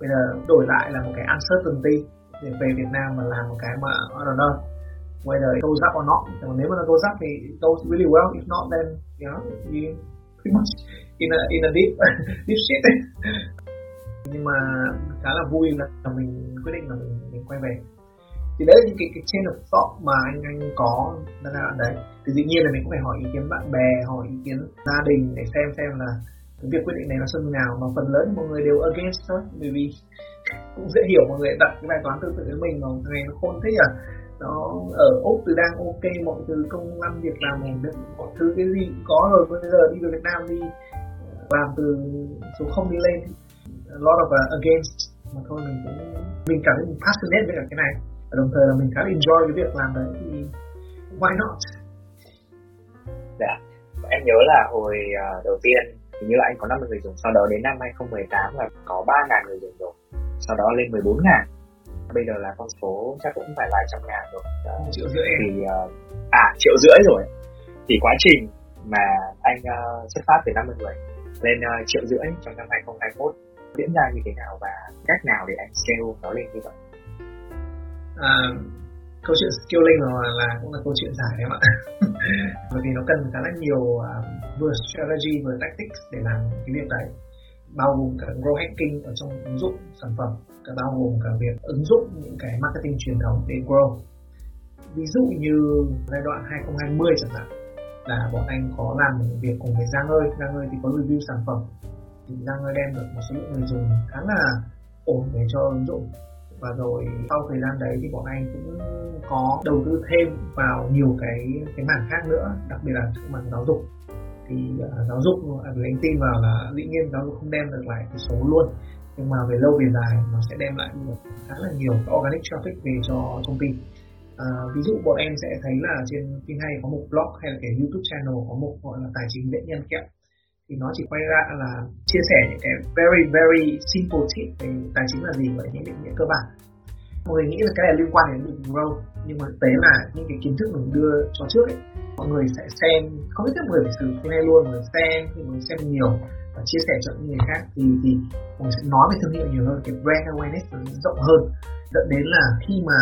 bây giờ đổi lại là một cái uncertainty để về Việt Nam mà làm một cái mà I don't know. Whether it goes up or not. Còn nếu mà nó goes up thì it goes really well. If not then you know you pretty much in a in a deep deep shit. Nhưng mà khá là vui là mình quyết định là mình, mình quay về. Thì đấy là những cái, cái chain of thought mà anh anh có ra đoạn đấy. Thì dĩ nhiên là mình cũng phải hỏi ý kiến bạn bè hỏi ý kiến gia đình để xem xem là việc quyết định này nó sân nào mà phần lớn mọi người đều against thôi. Bởi vì cũng dễ hiểu mọi người đặt cái bài toán tương tự với mình mà ngày nó khôn thế à nó ở úc từ đang ok mọi thứ công ăn việc làm ổn định mọi thứ cái gì cũng có rồi. Bây giờ đi về việt nam đi làm từ số không đi lên. A lot of uh, against. Mà thôi mình cũng mình cảm thấy mình passionate với cả cái này. Và đồng thời là mình khá là enjoy cái việc làm đấy thì why not? Dạ. Em nhớ là hồi uh, đầu tiên hình như là anh có 50 người dùng sau đó đến năm 2018 là có 3.000 người dùng rồi. Sau đó lên 14.000 bây giờ là con số chắc cũng phải vài trăm ngàn rồi. Uh, triệu rưỡi. Thì uh, à triệu rưỡi rồi. Thì quá trình mà anh uh, xuất phát từ 50 người lên uh, triệu rưỡi trong năm 2021 diễn ra như thế nào và cách nào để anh scale nó lên như vậy? À, câu chuyện scaling là, là cũng là câu chuyện dài em ạ. Bởi vì nó cần khá là nhiều uh, vừa strategy vừa tactics để làm cái việc đấy. Bao gồm cả grow hacking ở trong ứng dụng sản phẩm cả bao gồm cả việc ứng dụng những cái marketing truyền thống để grow. Ví dụ như giai đoạn 2020 chẳng hạn là bọn anh có làm một việc cùng với Giang ơi. Giang ơi thì có review sản phẩm. Thì Giang ơi đem được một số lượng người dùng khá là ổn để cho ứng dụng và rồi sau thời gian đấy thì bọn anh cũng có đầu tư thêm vào nhiều cái cái mảng khác nữa đặc biệt là mảng giáo dục. Thì uh, giáo dục vì anh tin vào là dĩ nhiên giáo dục không đem được lại cái số luôn. Nhưng mà về lâu về dài nó sẽ đem lại được khá là nhiều organic traffic về cho công ty. À, ví dụ bọn em sẽ thấy là trên tin hay có một blog hay là cái youtube channel có một gọi là tài chính dễ nhân kẹo thì nó chỉ quay ra là chia sẻ những cái very very simple tip về tài chính là gì và những định nghĩa cơ bản. Mọi người nghĩ là cái này liên quan đến việc grow nhưng mà thực tế là những cái kiến thức mình đưa cho trước ấy, mọi người sẽ xem, không biết các người phải sử dụng này luôn, mọi người xem thì mọi người xem nhiều và chia sẻ cho những người khác thì thì mọi người sẽ nói về thương hiệu nhiều hơn, cái brand awareness nó rộng hơn. Dẫn đến là khi mà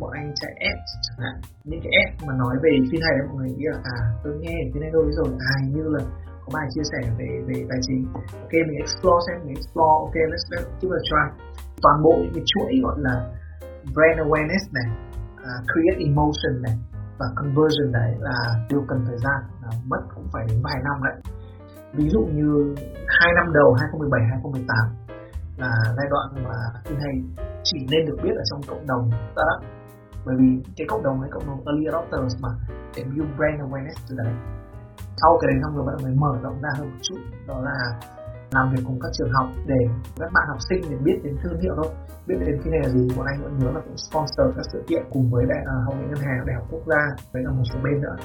bọn anh chạy ads chẳng hạn, những cái ads mà nói về phim hay đấy, mọi người nghĩ là à tôi nghe cái này rồi rồi à như là có bài chia sẻ về về tài chính. Ok mình explore xem mình explore. Ok let's let's give a try. Toàn bộ những cái chuỗi gọi là brand awareness này uh, create emotion này và conversion đấy là tiêu cần thời gian. Là mất cũng phải đến vài năm đấy. Ví dụ như hai năm đầu 2017 2018 là giai đoạn mà tin hay chỉ nên được biết ở trong cộng đồng startup. Bởi vì cái cộng đồng ấy cộng đồng early adopters mà để build brand awareness từ đấy sau cái đấy xong rồi bắt đầu mới mở rộng ra hơn một chút đó là làm việc cùng các trường học để các bạn học sinh để biết đến thương hiệu thôi. Biết đến cái này là gì bọn anh vẫn nhớ là cũng sponsor các sự kiện cùng với đại uh, học viện ngân hàng đại học quốc gia với cả một số bên nữa.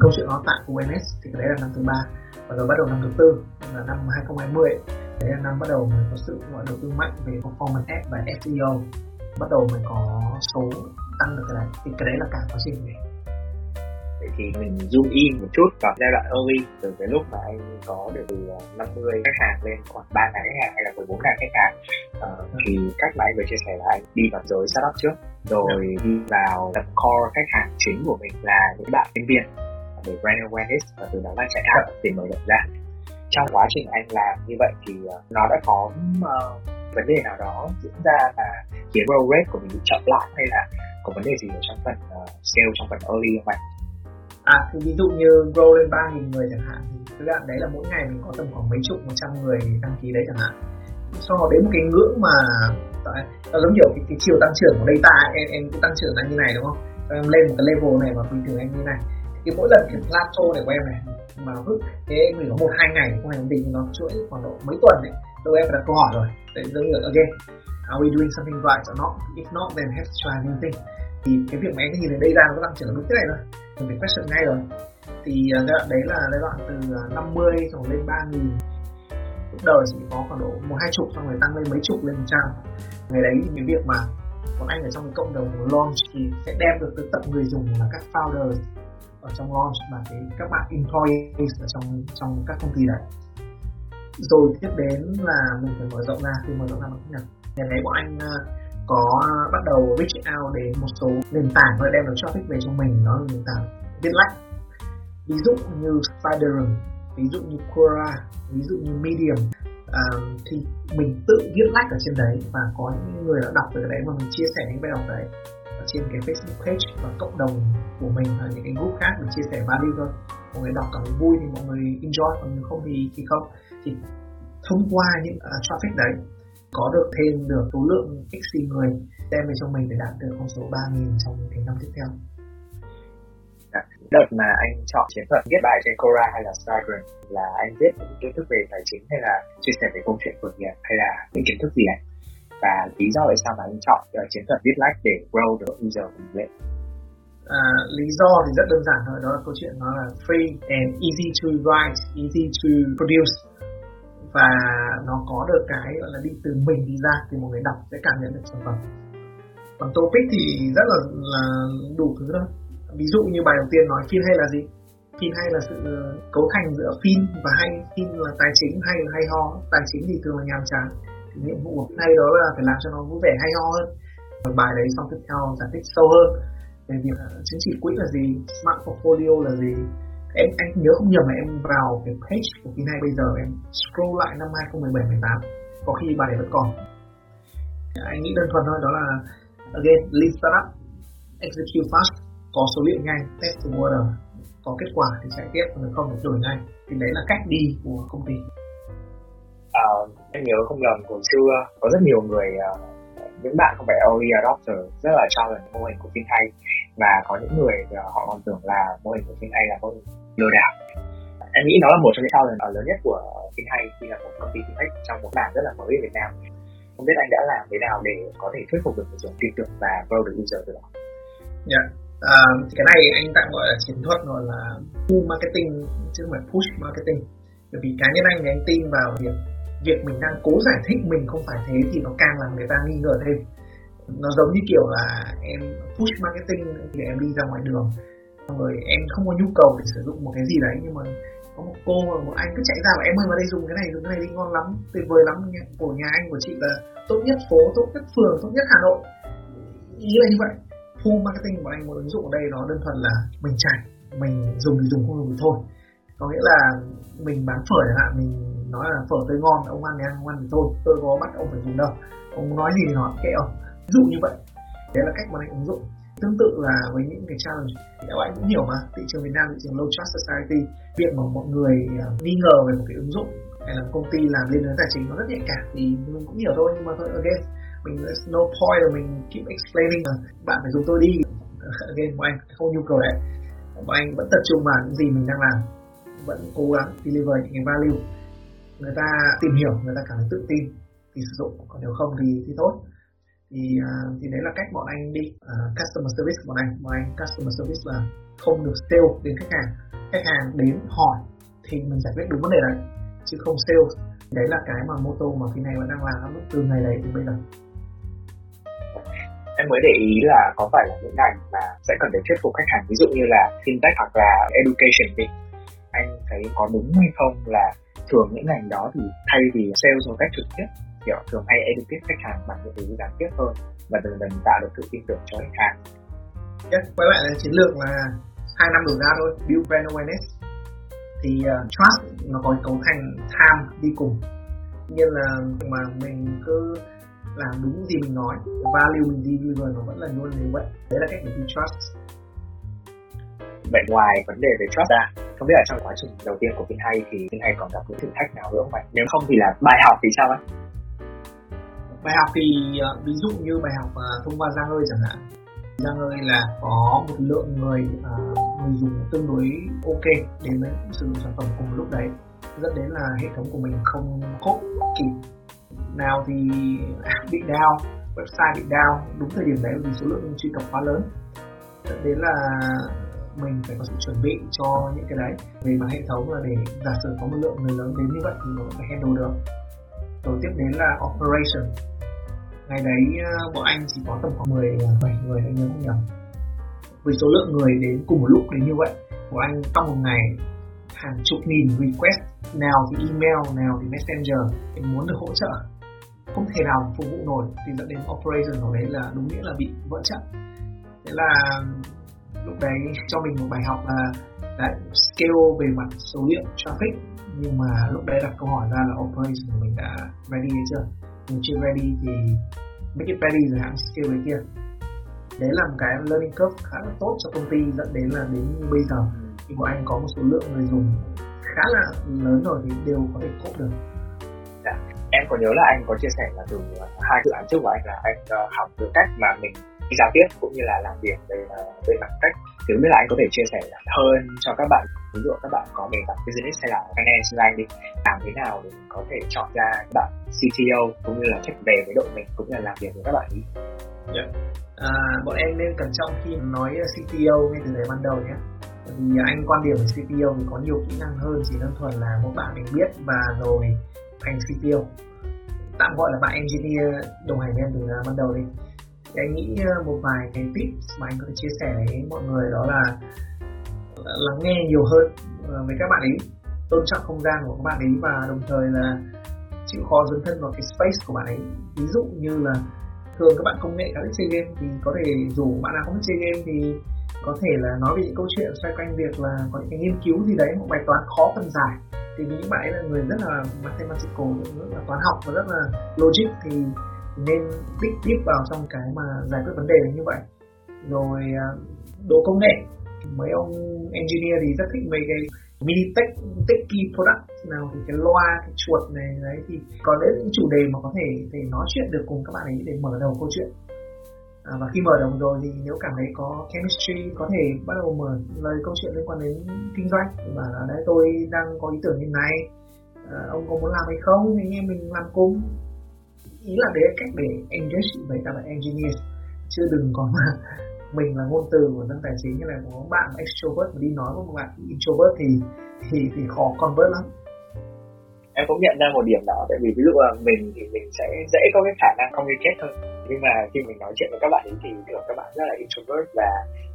Câu chuyện nó tại của thì cái đấy là năm thứ ba và rồi bắt đầu năm thứ tư là năm 2020 đấy là năm bắt đầu mới có sự gọi đầu tư mạnh về performance ad và SEO bắt đầu mới có số tăng được cái đấy thì cái đấy là cả quá trình để Vậy thì mình zoom in một chút vào giai đoạn early từ cái lúc mà anh có được từ 50 khách hàng lên khoảng 3 ngàn khách hàng hay là 14 ngàn khách hàng. Uh, thì cách mà anh vừa chia sẻ là anh đi vào giới startup trước rồi đi vào tập core khách hàng chính của mình là những bạn sinh viên. Để brand awareness và từ đó là chạy app để mở rộng ra. Trong quá trình anh làm như vậy thì uh, nó đã có uh, vấn đề nào đó diễn ra là khiến growth rate của mình bị chậm lại hay là có vấn đề gì ở trong phần uh, sale trong phần early không anh? À thì ví dụ như grow lên ba nghìn người chẳng hạn thì thực đoạn đấy là mỗi ngày mình có tầm khoảng mấy chục một trăm người đăng ký đấy chẳng hạn. Sau đó đến một cái ngưỡng mà nó giống kiểu cái, cái chiều tăng trưởng của data em em cứ tăng trưởng là như này đúng không? Em lên một cái level này và bình thường em như này. Thì mỗi lần cái plateau này của em này mà vứt thế mình có một hai ngày không hành bình nó chuỗi khoảng độ mấy tuần này đâu em đặt câu hỏi rồi. Đấy giống như ok are we doing something right or not? If not then have to try new thing. Thì cái việc mà em nhìn thấy đây ra nó tăng trưởng đúng thế này thôi mình phải question ngay rồi. Thì à, giai đoạn đấy là giai đoạn từ 50 à, lên 3 nghìn. Lúc đầu chỉ có khoảng độ một hai chục xong rồi tăng lên mấy chục lên một trăm. Ngày đấy cái việc mà bọn anh ở trong cái cộng đồng launch thì sẽ đem được tới tận người dùng là các founders ở trong launch và cái các bạn employees ở trong trong các công ty đấy. Rồi tiếp đến là mình phải mở rộng ra thì mở rộng ra bằng cách ngày đấy bọn anh à, có bắt đầu reach out đến một số nền tảng và đem được traffic về cho mình đó là nền tảng viết lách ví dụ như Spiderum ví dụ như Quora ví dụ như Medium. À, thì mình tự viết lách ở trên đấy và có những người đã đọc từ đấy mà mình chia sẻ những bài đọc đấy ở trên cái Facebook page và cộng đồng của mình và những cái group khác mình chia sẻ value thôi. Mọi người đọc cảm thấy vui thì mọi người enjoy còn nếu không thì thì không. Thì thông qua những uh, traffic đấy có được thêm được số lượng x người đem về cho mình để đạt được con số 3.000 trong cái năm tiếp theo. Đợt mà anh chọn chiến thuật viết bài trên Quora hay là Instagram là anh viết những kiến thức về tài chính hay là chia sẻ về câu chuyện khởi nghiệp hay là những kiến thức gì anh? Và lý do tại sao mà anh chọn uh, chiến thuật viết like để grow được user của mình lên? À, lý do thì rất đơn giản thôi đó là câu chuyện nó là free and easy to write easy to produce và nó có được cái gọi là đi từ mình đi ra thì một người đọc sẽ cảm nhận được sản phẩm. Còn topic thì rất là là đủ thứ thôi. Ví dụ như bài đầu tiên nói phim hay là gì? Phim hay là sự ờ, cấu thành giữa phim và hay, phim là tài chính hay là hay ho? Tài chính thì thường là nhàm chán. Thì nhiệm vụ của hay đó là phải làm cho nó vui vẻ, hay ho hơn. Và bài đấy xong tiếp theo giải thích sâu hơn về việc ờ, chứng chỉ quỹ là gì, smart portfolio là gì em anh nhớ không nhầm là em vào cái page của Vinay bây giờ em scroll lại năm 2017 18 có khi bài này vẫn còn. Anh nghĩ đơn thuần thôi đó là again lean startup execute fast có số liệu nhanh test the water. Có kết quả thì chạy tiếp còn không thì đổi ngay. Thì đấy là cách đi của công ty. À, em nhớ không lầm hồi xưa có rất nhiều người uh, những bạn không phải early adopter rất là cho là mô hình của phim và có những người uh, họ còn tưởng là mô hình của phim là mô hình lừa đảo. Em nghĩ nó là một trong những challenge lớn nhất của phim hay khi là một công ty fintech trong một mảng rất là mới ở Việt Nam. Không biết anh đã làm thế nào để có thể thuyết phục được người dùng tin tưởng và grow được user từ đó? Yeah. à, cái này anh tạm gọi là chiến thuật gọi là pull marketing chứ không phải push marketing. Bởi vì cá nhân anh thì anh tin vào việc việc mình đang cố giải thích mình không phải thế thì nó càng làm người ta nghi ngờ thêm. Nó giống như kiểu là em push marketing thì em đi ra ngoài đường rồi em không có nhu cầu để sử dụng một cái gì đấy, nhưng mà có một cô và một anh cứ chạy ra và em ơi vào đây dùng cái này, dùng cái này đi, ngon lắm, tuyệt vời lắm của nhà anh, của chị là tốt nhất phố, tốt nhất phường, tốt nhất hà nội. Ý là như vậy. Full marketing của anh một ứng dụng ở đây nó đơn thuần là mình chạy, mình dùng thì dùng, không dùng thì thôi. Có nghĩa là mình bán phở chẳng hạn, mình nói là phở tươi ngon, ông ăn thì ăn, không ăn thì thôi, tôi có bắt ông phải dùng đâu. Ông nói gì thì nói, kệ ông. Ví dụ như vậy. Đấy là cách mà anh ứng dụng tương tự là với những cái challenge thì các bạn cũng hiểu mà. Thị trường Việt Nam, thị trường low trust society việc mà mọi người à, nghi ngờ về một cái ứng dụng hay là công ty làm liên quan tài chính nó rất nhạy cảm thì mình cũng hiểu thôi, nhưng mà thôi, again, mình there's no point là mình keep explaining là bạn phải dùng tôi đi. Again, bọn anh không nhu cầu đấy. Bọn anh vẫn tập trung vào những gì mình đang làm, vẫn cố gắng deliver những cái value. Người ta tìm hiểu, người ta cảm thấy tự tin thì sử dụng, còn nếu không thì thì thôi thì uh, thì đấy là cách bọn anh đi. Uh, customer service của bọn anh. Bọn anh customer service là không được sale đến khách hàng. Khách hàng đến hỏi thì mình giải quyết đúng vấn đề đấy chứ không sale. Đấy là cái mà mô tô mà khi này vẫn đang làm từ ngày đấy đến bây giờ. Em mới để ý là có phải là những ngành mà sẽ cần để thuyết phục khách hàng. Ví dụ như là fintech hoặc là education đi. Anh thấy có đúng hay không là thường những ngành đó thì thay vì sale một cách trực tiếp kiểu thường hay educate khách hàng bằng những thứ gián tiếp hơn và dần dần tạo được sự tin tưởng cho khách hàng. Yes, quay lại là chiến lược là hai năm đổ ra thôi build brand awareness. Thì uh, trust nó có cấu thành time đi cùng. Như là mà mình cứ làm đúng gì mình nói value mình deliver nó vẫn là luôn như vậy. Đấy là cách để build trust. Vậy ngoài vấn đề về trust ra không biết là trong quá trình đầu tiên của Hay thì Hay còn gặp những thử thách nào nữa không ạ nếu không thì là bài học thì sao ạ bài học thì ờ, ví dụ như bài học ờ, thông qua Giang ơi chẳng hạn. Giang ơi là có một lượng người ờ, người dùng tương đối ok đến với sử dụng sản phẩm cùng lúc đấy. Dẫn đến là hệ thống của mình không khốt kịp. Nào thì app bị down, website bị down, đúng thời điểm đấy vì số lượng truy cập quá lớn. Dẫn đến là mình phải có sự chuẩn bị cho những cái đấy. Về mặt hệ thống là để giả sử có một lượng người lớn đến như vậy thì nó phải handle được. Rồi tiếp đến là operation ngày đấy ờ, bọn anh chỉ có tầm khoảng 17 ờ, người anh nhớ không nhầm với số lượng người đến cùng một lúc đến như vậy. Của anh trong một ngày, hàng chục nghìn request, nào thì email, nào thì messenger anh muốn được hỗ trợ. Không thể nào phục vụ nổi thì dẫn đến operation của đấy là đúng nghĩa là bị vỡ trận. Thế là, lúc đấy cho mình một bài học là đã scale về mặt số liệu traffic. Nhưng mà lúc đấy đặt câu hỏi ra là operation của mình đã ready hay chưa? Mình chưa ready thì make it ready rồi hãng skill đấy kia đấy là một cái learning curve khá là tốt cho công ty, dẫn đến là đến bây giờ khi của anh có một số lượng người dùng khá là lớn rồi thì đều có thể cốt được dạ. em có nhớ là anh có chia sẻ là từ hai dự án trước của anh là anh ờ, học được cách mà mình giao tiếp cũng như là làm việc về ờ, về mặt cách thì biết là anh có thể chia sẻ hơn cho các bạn ví dụ các bạn có nền tảng business hay là finance như anh đi làm thế nào để có thể chọn ra các bạn CTO cũng như là check về với đội mình cũng như là làm việc với các bạn ấy. yeah. Dạ. à, bọn em nên cẩn trọng khi nói ờ, CTO ngay từ đấy ban đầu nhé vì ờ, anh quan điểm về CTO thì có nhiều kỹ năng hơn chỉ đơn thuần là một bạn mình biết và rồi thành CTO tạm gọi là bạn engineer đồng hành với em từ ờ, ban đầu đi thì anh nghĩ một vài cái tips mà anh có thể chia sẻ với mọi người đó là lắng nghe nhiều hơn ờ, với các bạn ấy. Tôn trọng không gian của các bạn ấy và đồng thời là chịu khó dấn thân vào cái space của bạn ấy. Ví dụ như là thường các bạn công nghệ các chơi game thì có thể rủ bạn nào không biết chơi game thì có thể là nói về những câu chuyện xoay quanh việc là có những cái nghiên cứu gì đấy, một bài toán khó cần giải. Thì những bạn ấy là người rất là mathematical, rất là toán học và rất là logic thì nên deep deep vào trong cái mà giải quyết vấn đề như vậy. Rồi ờ, đồ công nghệ mấy ông engineer thì rất thích mấy cái mini tech techy product. Nào thì cái loa cái chuột này đấy thì có đấy những chủ đề mà có thể để nói chuyện được cùng các bạn ấy để mở đầu câu chuyện. À, và khi mở đầu rồi thì nếu cảm thấy có chemistry có thể bắt đầu mở lời câu chuyện liên quan đến kinh doanh. Và đấy tôi đang có ý tưởng như này. À, ông có muốn làm hay không? Thì anh em mình làm cùng. Ý là đấy cách để engage với các bạn engineers. Chứ đừng có mà mình là ngôn từ của dân tài chính như là có bạn extrovert mà đi nói với một bạn introvert thì thì thì khó convert lắm em cũng nhận ra một điểm đó, tại vì ví dụ là mình thì mình sẽ dễ có cái khả năng communicate hơn nhưng mà khi mình nói chuyện với các bạn ấy thì thường các bạn rất là introvert và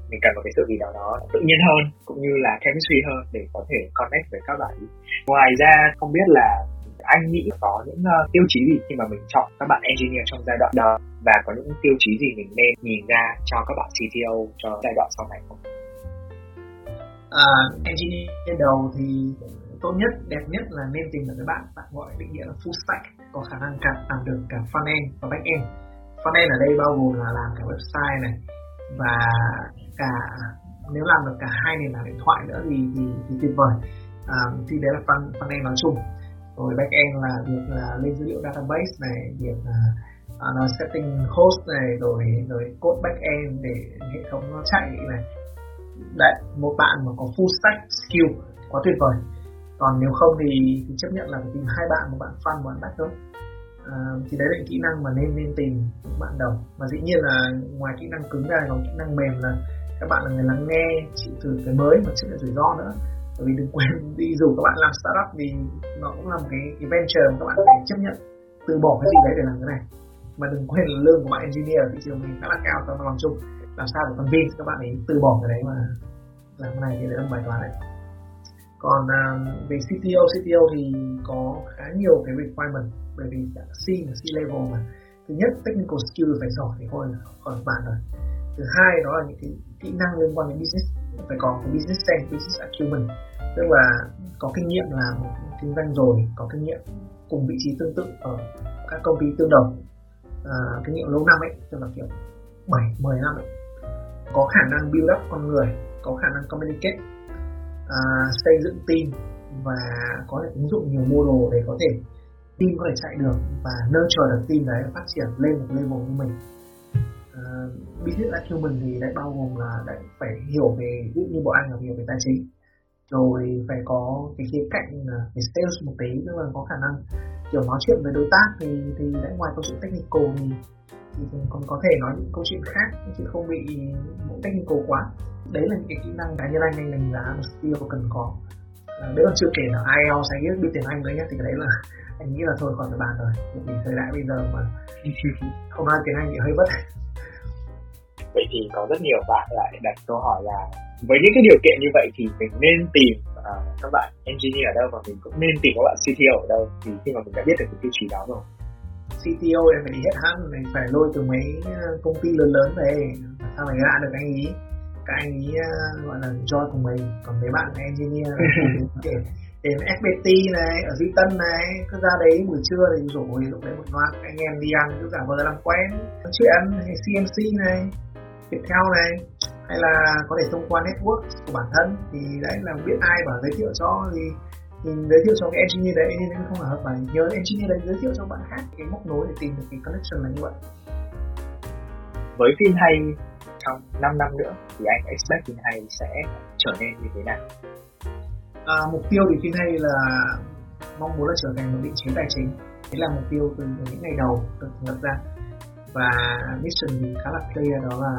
mình cần một cái sự gì đó nó tự nhiên hơn, cũng như là chemistry hơn để có thể connect với các bạn ấy. ngoài ra, không biết là anh nghĩ có những uh, tiêu chí gì khi mà mình chọn các bạn engineer trong giai đoạn đó và có những tiêu chí gì mình nên nhìn ra cho các bạn CTO cho giai đoạn sau này không? À, engineer đầu thì tốt nhất, đẹp nhất là nên tìm được cái bạn bạn gọi định nghĩa là full stack có khả năng cả làm được cả front end và back end. Front end ở đây bao gồm là làm cả website này và cả nếu làm được cả hai nền tảng điện thoại nữa thì thì, thì tuyệt vời. À, thì đấy là front, front end nói chung rồi backend là việc là lên dữ liệu database này việc là à, nó setting host này rồi rồi code backend để hệ thống nó chạy này. Đấy một bạn mà có full stack skill quá tuyệt vời. Còn nếu không thì, thì chấp nhận là phải tìm hai bạn một bạn front một bạn back thôi. À, thì đấy là kỹ năng mà nên nên tìm bạn đầu. Và dĩ nhiên là ngoài kỹ năng cứng ra còn kỹ năng mềm là các bạn là người lắng nghe chịu thử cái mới và chấp nhận rủi ro nữa bởi vì đừng quên đi dù các bạn làm startup thì nó cũng là một cái, cái venture mà các bạn phải chấp nhận từ bỏ cái gì đấy để làm cái này. Mà đừng quên là lương của bạn engineer ở thị trường mình khá là cao trong lòng chung làm sao để convince các bạn ấy từ bỏ cái đấy mà làm cái này thì đấy là bài toán đấy. Còn uh, về CTO CTO thì có khá nhiều cái requirement bởi vì đã C và C level mà. Thứ nhất technical skill phải giỏi thì thôi khỏi bàn rồi. Thứ hai đó là những cái kỹ năng liên quan đến business phải có cái business sense business acumen. Tức là có kinh nghiệm làm kinh doanh rồi có kinh nghiệm cùng vị trí tương tự ở các công ty tương đồng. À, kinh nghiệm lâu năm ấy tức là kiểu 7, 10 năm ấy. Có khả năng build up con người có khả năng communicate à, xây dựng team và có thể ứng dụng nhiều model để có thể team có thể chạy được và nurture được team đấy phát triển lên một level như mình uh, business acumen thì lại bao gồm là lại phải hiểu về ví như bọn anh là hiểu về tài chính. Rồi phải có cái khía cạnh về sales một tí tức là có khả năng kiểu nói chuyện với đối tác thì thì lại ngoài câu chuyện technical thì thì còn có thể nói những câu chuyện khác chứ không bị mỗi technical quá. Đấy là những cái kỹ năng cá nhân anh anh đánh giá một skill cần có. À, đấy còn chưa kể là IELTS hay biết tiếng Anh nữa nhé thì cái đấy là anh nghĩ là thôi khỏi phải bàn rồi. Vì thời đại bây giờ mà không nói tiếng Anh thì hơi bất vậy thì có rất nhiều bạn lại đặt câu hỏi là với những cái điều kiện như vậy thì mình nên tìm uh, các bạn engineer ở đâu và mình cũng nên tìm các bạn CTO ở đâu? Thì khi mà mình đã biết được cái tiêu chí đó rồi. CTO em phải đi hết hẳn mình phải lôi từ mấy ờ, công ty lớn lớn về sao mày ra được anh ý. Các anh ý uh, gọi là join cùng mình còn mấy bạn engineer. Thì đến FPT này ở Duy Tân này cứ ra đấy buổi trưa thì rồi lúc đấy một loạt anh em đi ăn cứ giả vờ làm quen. Chuyện hay CMC này Viettel này hay là có thể thông qua network của bản thân thì đấy là biết ai bảo giới thiệu cho thì thì giới thiệu cho cái engineer đấy nên không hợp bài nhớ engineer đấy giới thiệu cho bạn khác cái móc nối để tìm được cái connection là như vậy. Với phim hay trong 5 năm nữa thì anh expect phim hay sẽ trở nên như thế nào? À, mục tiêu thì phim hay là mong muốn là trở thành một định chế tài chính. Đấy là mục tiêu từ những ngày đầu được lập ra và mission thì khá là clear đó là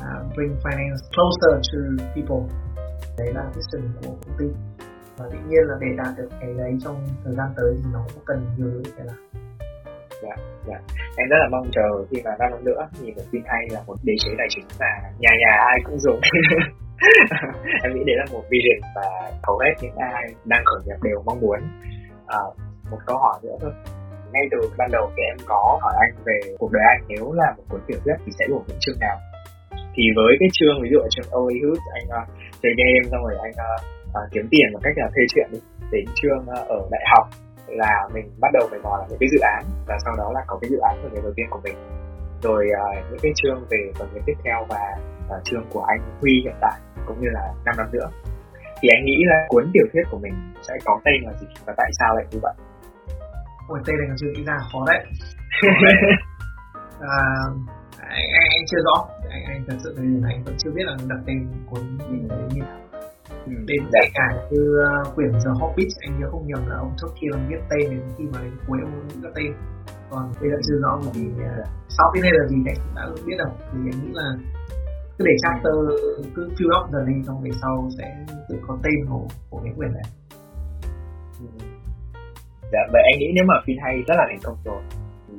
uh, bring finance closer to people. Đấy là mission của công ty. Và tự nhiên là để đạt được cái đấy trong thời gian tới thì nó cũng cần nhiều thứ phải làm. Dạ dạ. Em rất là mong chờ khi mà năm năm nữa nhìn được tin hay là một đế chế tài chính mà nhà nhà ai cũng dùng. Em nghĩ đấy là một vision và hầu hết những ai đang khởi nghiệp đều mong muốn. À, một câu hỏi nữa thôi ngay từ ban đầu thì em có hỏi anh về cuộc đời anh. Nếu là một cuốn tiểu thuyết thì sẽ gồm những chương nào? Thì với cái chương ví dụ ở trường Hollywood anh uh, chơi game xong rồi anh uh, uh, kiếm tiền bằng cách là thuê chuyện đi đến chương uh, ở đại học là mình bắt đầu mình mò là những cái dự án và sau đó là có cái dự án của người đầu tiên của mình. Rồi uh, những cái chương về phần nghiệp tiếp theo và uh, chương của anh Huy hiện tại cũng như là 5 năm nữa. Thì anh nghĩ là cuốn tiểu thuyết của mình sẽ có tên là gì và tại sao lại như vậy? Ôi tên này còn chưa nghĩ ra. Khó đấy, à, anh, anh, anh chưa rõ. Anh, anh thật sự thì anh vẫn chưa biết là đặt tên cuốn gì đấy như nào. Ừ, đến kể cả như uh, quyển The Hobbit anh nhớ không nhầm là ông Tolkien viết tên đến khi mà đến cuối ông ra tên. Còn bây giờ chưa rõ bởi vì uh, sau cái này là gì cũng đã biết đâu thì anh nghĩ là cứ để chapter cứ fill up dần đi xong về sau sẽ tự có tên của của cái quyển này. Ừ. dạ vậy anh nghĩ nếu mà phim hay rất là thành công rồi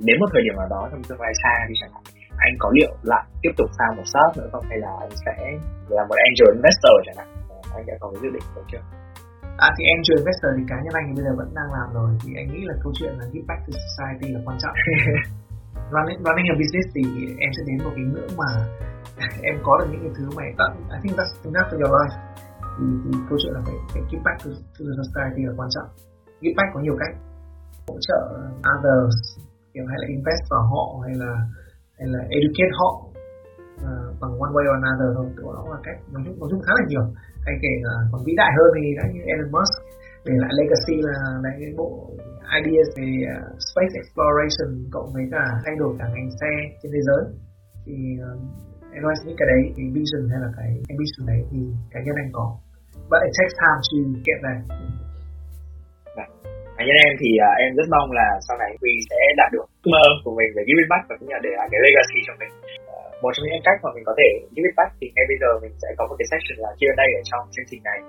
đến một thời điểm nào đó trong tương lai xa thì chẳng hạn anh có liệu lại tiếp tục sang một startup nữa không? Hay là anh sẽ là một angel investor chẳng hạn? Anh đã có cái dự định đấy chưa? À thì angel investor thì cá nhân anh thì bây giờ vẫn đang làm rồi. Thì anh nghĩ là câu chuyện là give back to society là quan trọng. Running, running a business thì em sẽ đến một cái ngưỡng mà em có được những cái thứ mà I think that's enough for your life. Thì, thì câu chuyện là phải, phải give back to, to the society là quan trọng give back có nhiều cách. Hỗ trợ others kiểu hay là invest vào họ hay là hay là educate họ uh, bằng one way or another thôi. Đó là cách nói chung nói chung khá là nhiều. Hay kể là còn vĩ đại hơn thì đã như Elon Musk để lại legacy là lấy cái bộ ideas về uh, space exploration cộng với cả thay đổi cả ngành xe trên thế giới. Thì uh, em nói những cái đấy cái vision hay là cái ambition đấy thì cá nhân anh có. But it takes time to get there cá nhân em thì uh, em rất mong là sau này Huy sẽ đạt được mơ của mình về giving back và cũng như là để lại cái legacy cho mình uh, một trong những cách mà mình có thể giving back thì ngay bây giờ mình sẽ có một cái section là Q&A ở trong chương trình này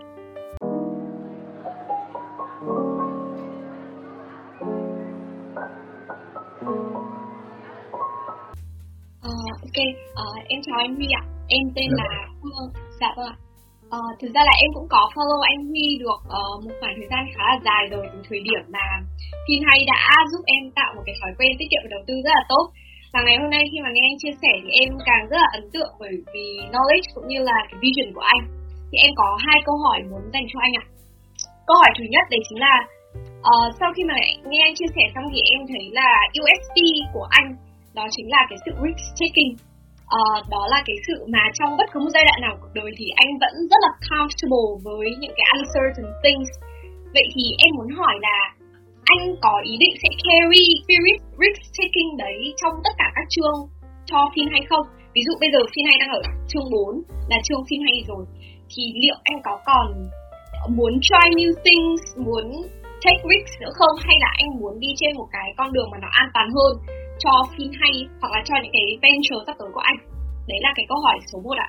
Uh, ok, uh, em chào anh Huy ạ. Em tên là Phương. Dạ vâng ạ. Uh, thực ra là em cũng có follow anh Huy được uh, một khoảng thời gian khá là dài rồi từ thời điểm mà Pin hay đã giúp em tạo một cái thói quen tiết kiệm và đầu tư rất là tốt. Và ngày hôm nay khi mà nghe anh chia sẻ thì em càng rất là ấn tượng bởi vì knowledge cũng như là cái vision của anh. Thì em có hai câu hỏi muốn dành cho anh ạ. Câu hỏi thứ nhất đấy chính là uh, sau khi mà nghe anh chia sẻ xong thì em thấy là USP của anh đó chính là cái sự risk taking uh, đó là cái sự mà trong bất cứ một giai đoạn nào cuộc đời thì anh vẫn rất là comfortable với những cái uncertain things. Vậy thì em muốn hỏi là anh có ý định sẽ carry spirit risk taking đấy trong tất cả các chương cho phim hay không? Ví dụ bây giờ phim hay đang ở chương 4 là chương phim hay rồi thì liệu anh có còn muốn try new things muốn take risks nữa không? Hay là anh muốn đi trên một cái con đường mà nó an toàn hơn? Cho phim hay hoặc là cho những cái venture sắp tới của anh? Đấy là cái câu hỏi số 1 ạ.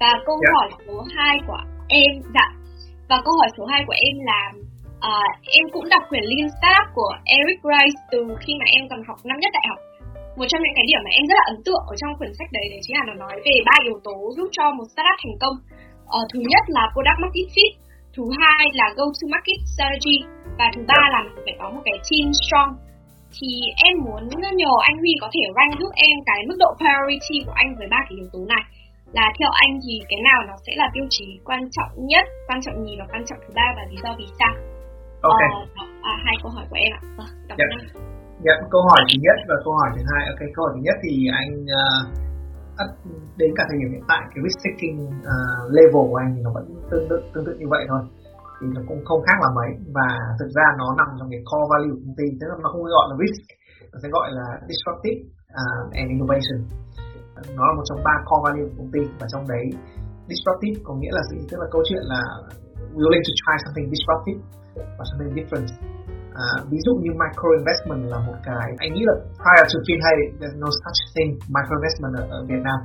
Và câu yeah. Dạ. hỏi số 2 của em dạ. Và câu hỏi số 2 của em là uh, em cũng đọc quyển Lean Startup của Eric Rice từ khi mà em còn học năm nhất đại học. Một trong những cái điểm mà em rất là ấn tượng ở trong quyển sách đấy đấy chính là nó nói về ba yếu tố giúp cho một startup thành công. Uh, thứ nhất là product market fit thứ hai là go to market strategy và thứ ba là phải có một cái team strong thì em muốn nhờ anh Huy có thể rank giúp em cái mức độ priority của anh với ba cái yếu tố này là theo anh thì cái nào nó sẽ là tiêu chí quan trọng nhất, quan trọng nhì và quan trọng thứ ba và lý do vì sao? Ok. Ờ, à, hai câu hỏi của em ạ. Vâng, cảm ơn anh. Dạ, câu hỏi thứ nhất và câu hỏi thứ hai. Ok, câu hỏi thứ nhất thì anh uh, đến cả thời điểm hiện tại cái risk taking uh, level của anh thì nó vẫn tương tự tương tự như vậy thôi thì nó cũng không khác là mấy. Và thực ra nó nằm trong cái core value của công ty tức là nó không gọi là risk nó sẽ gọi là disruptive uh, and innovation. Nó là một trong ba core value của công ty và trong đấy disruptive có nghĩa là gì? Tức là câu chuyện là willing to try something disruptive và something different. À, ví dụ như micro investment là một cái anh nghĩ là prior to FinHay there's no such thing micro investment ở, ở Việt Nam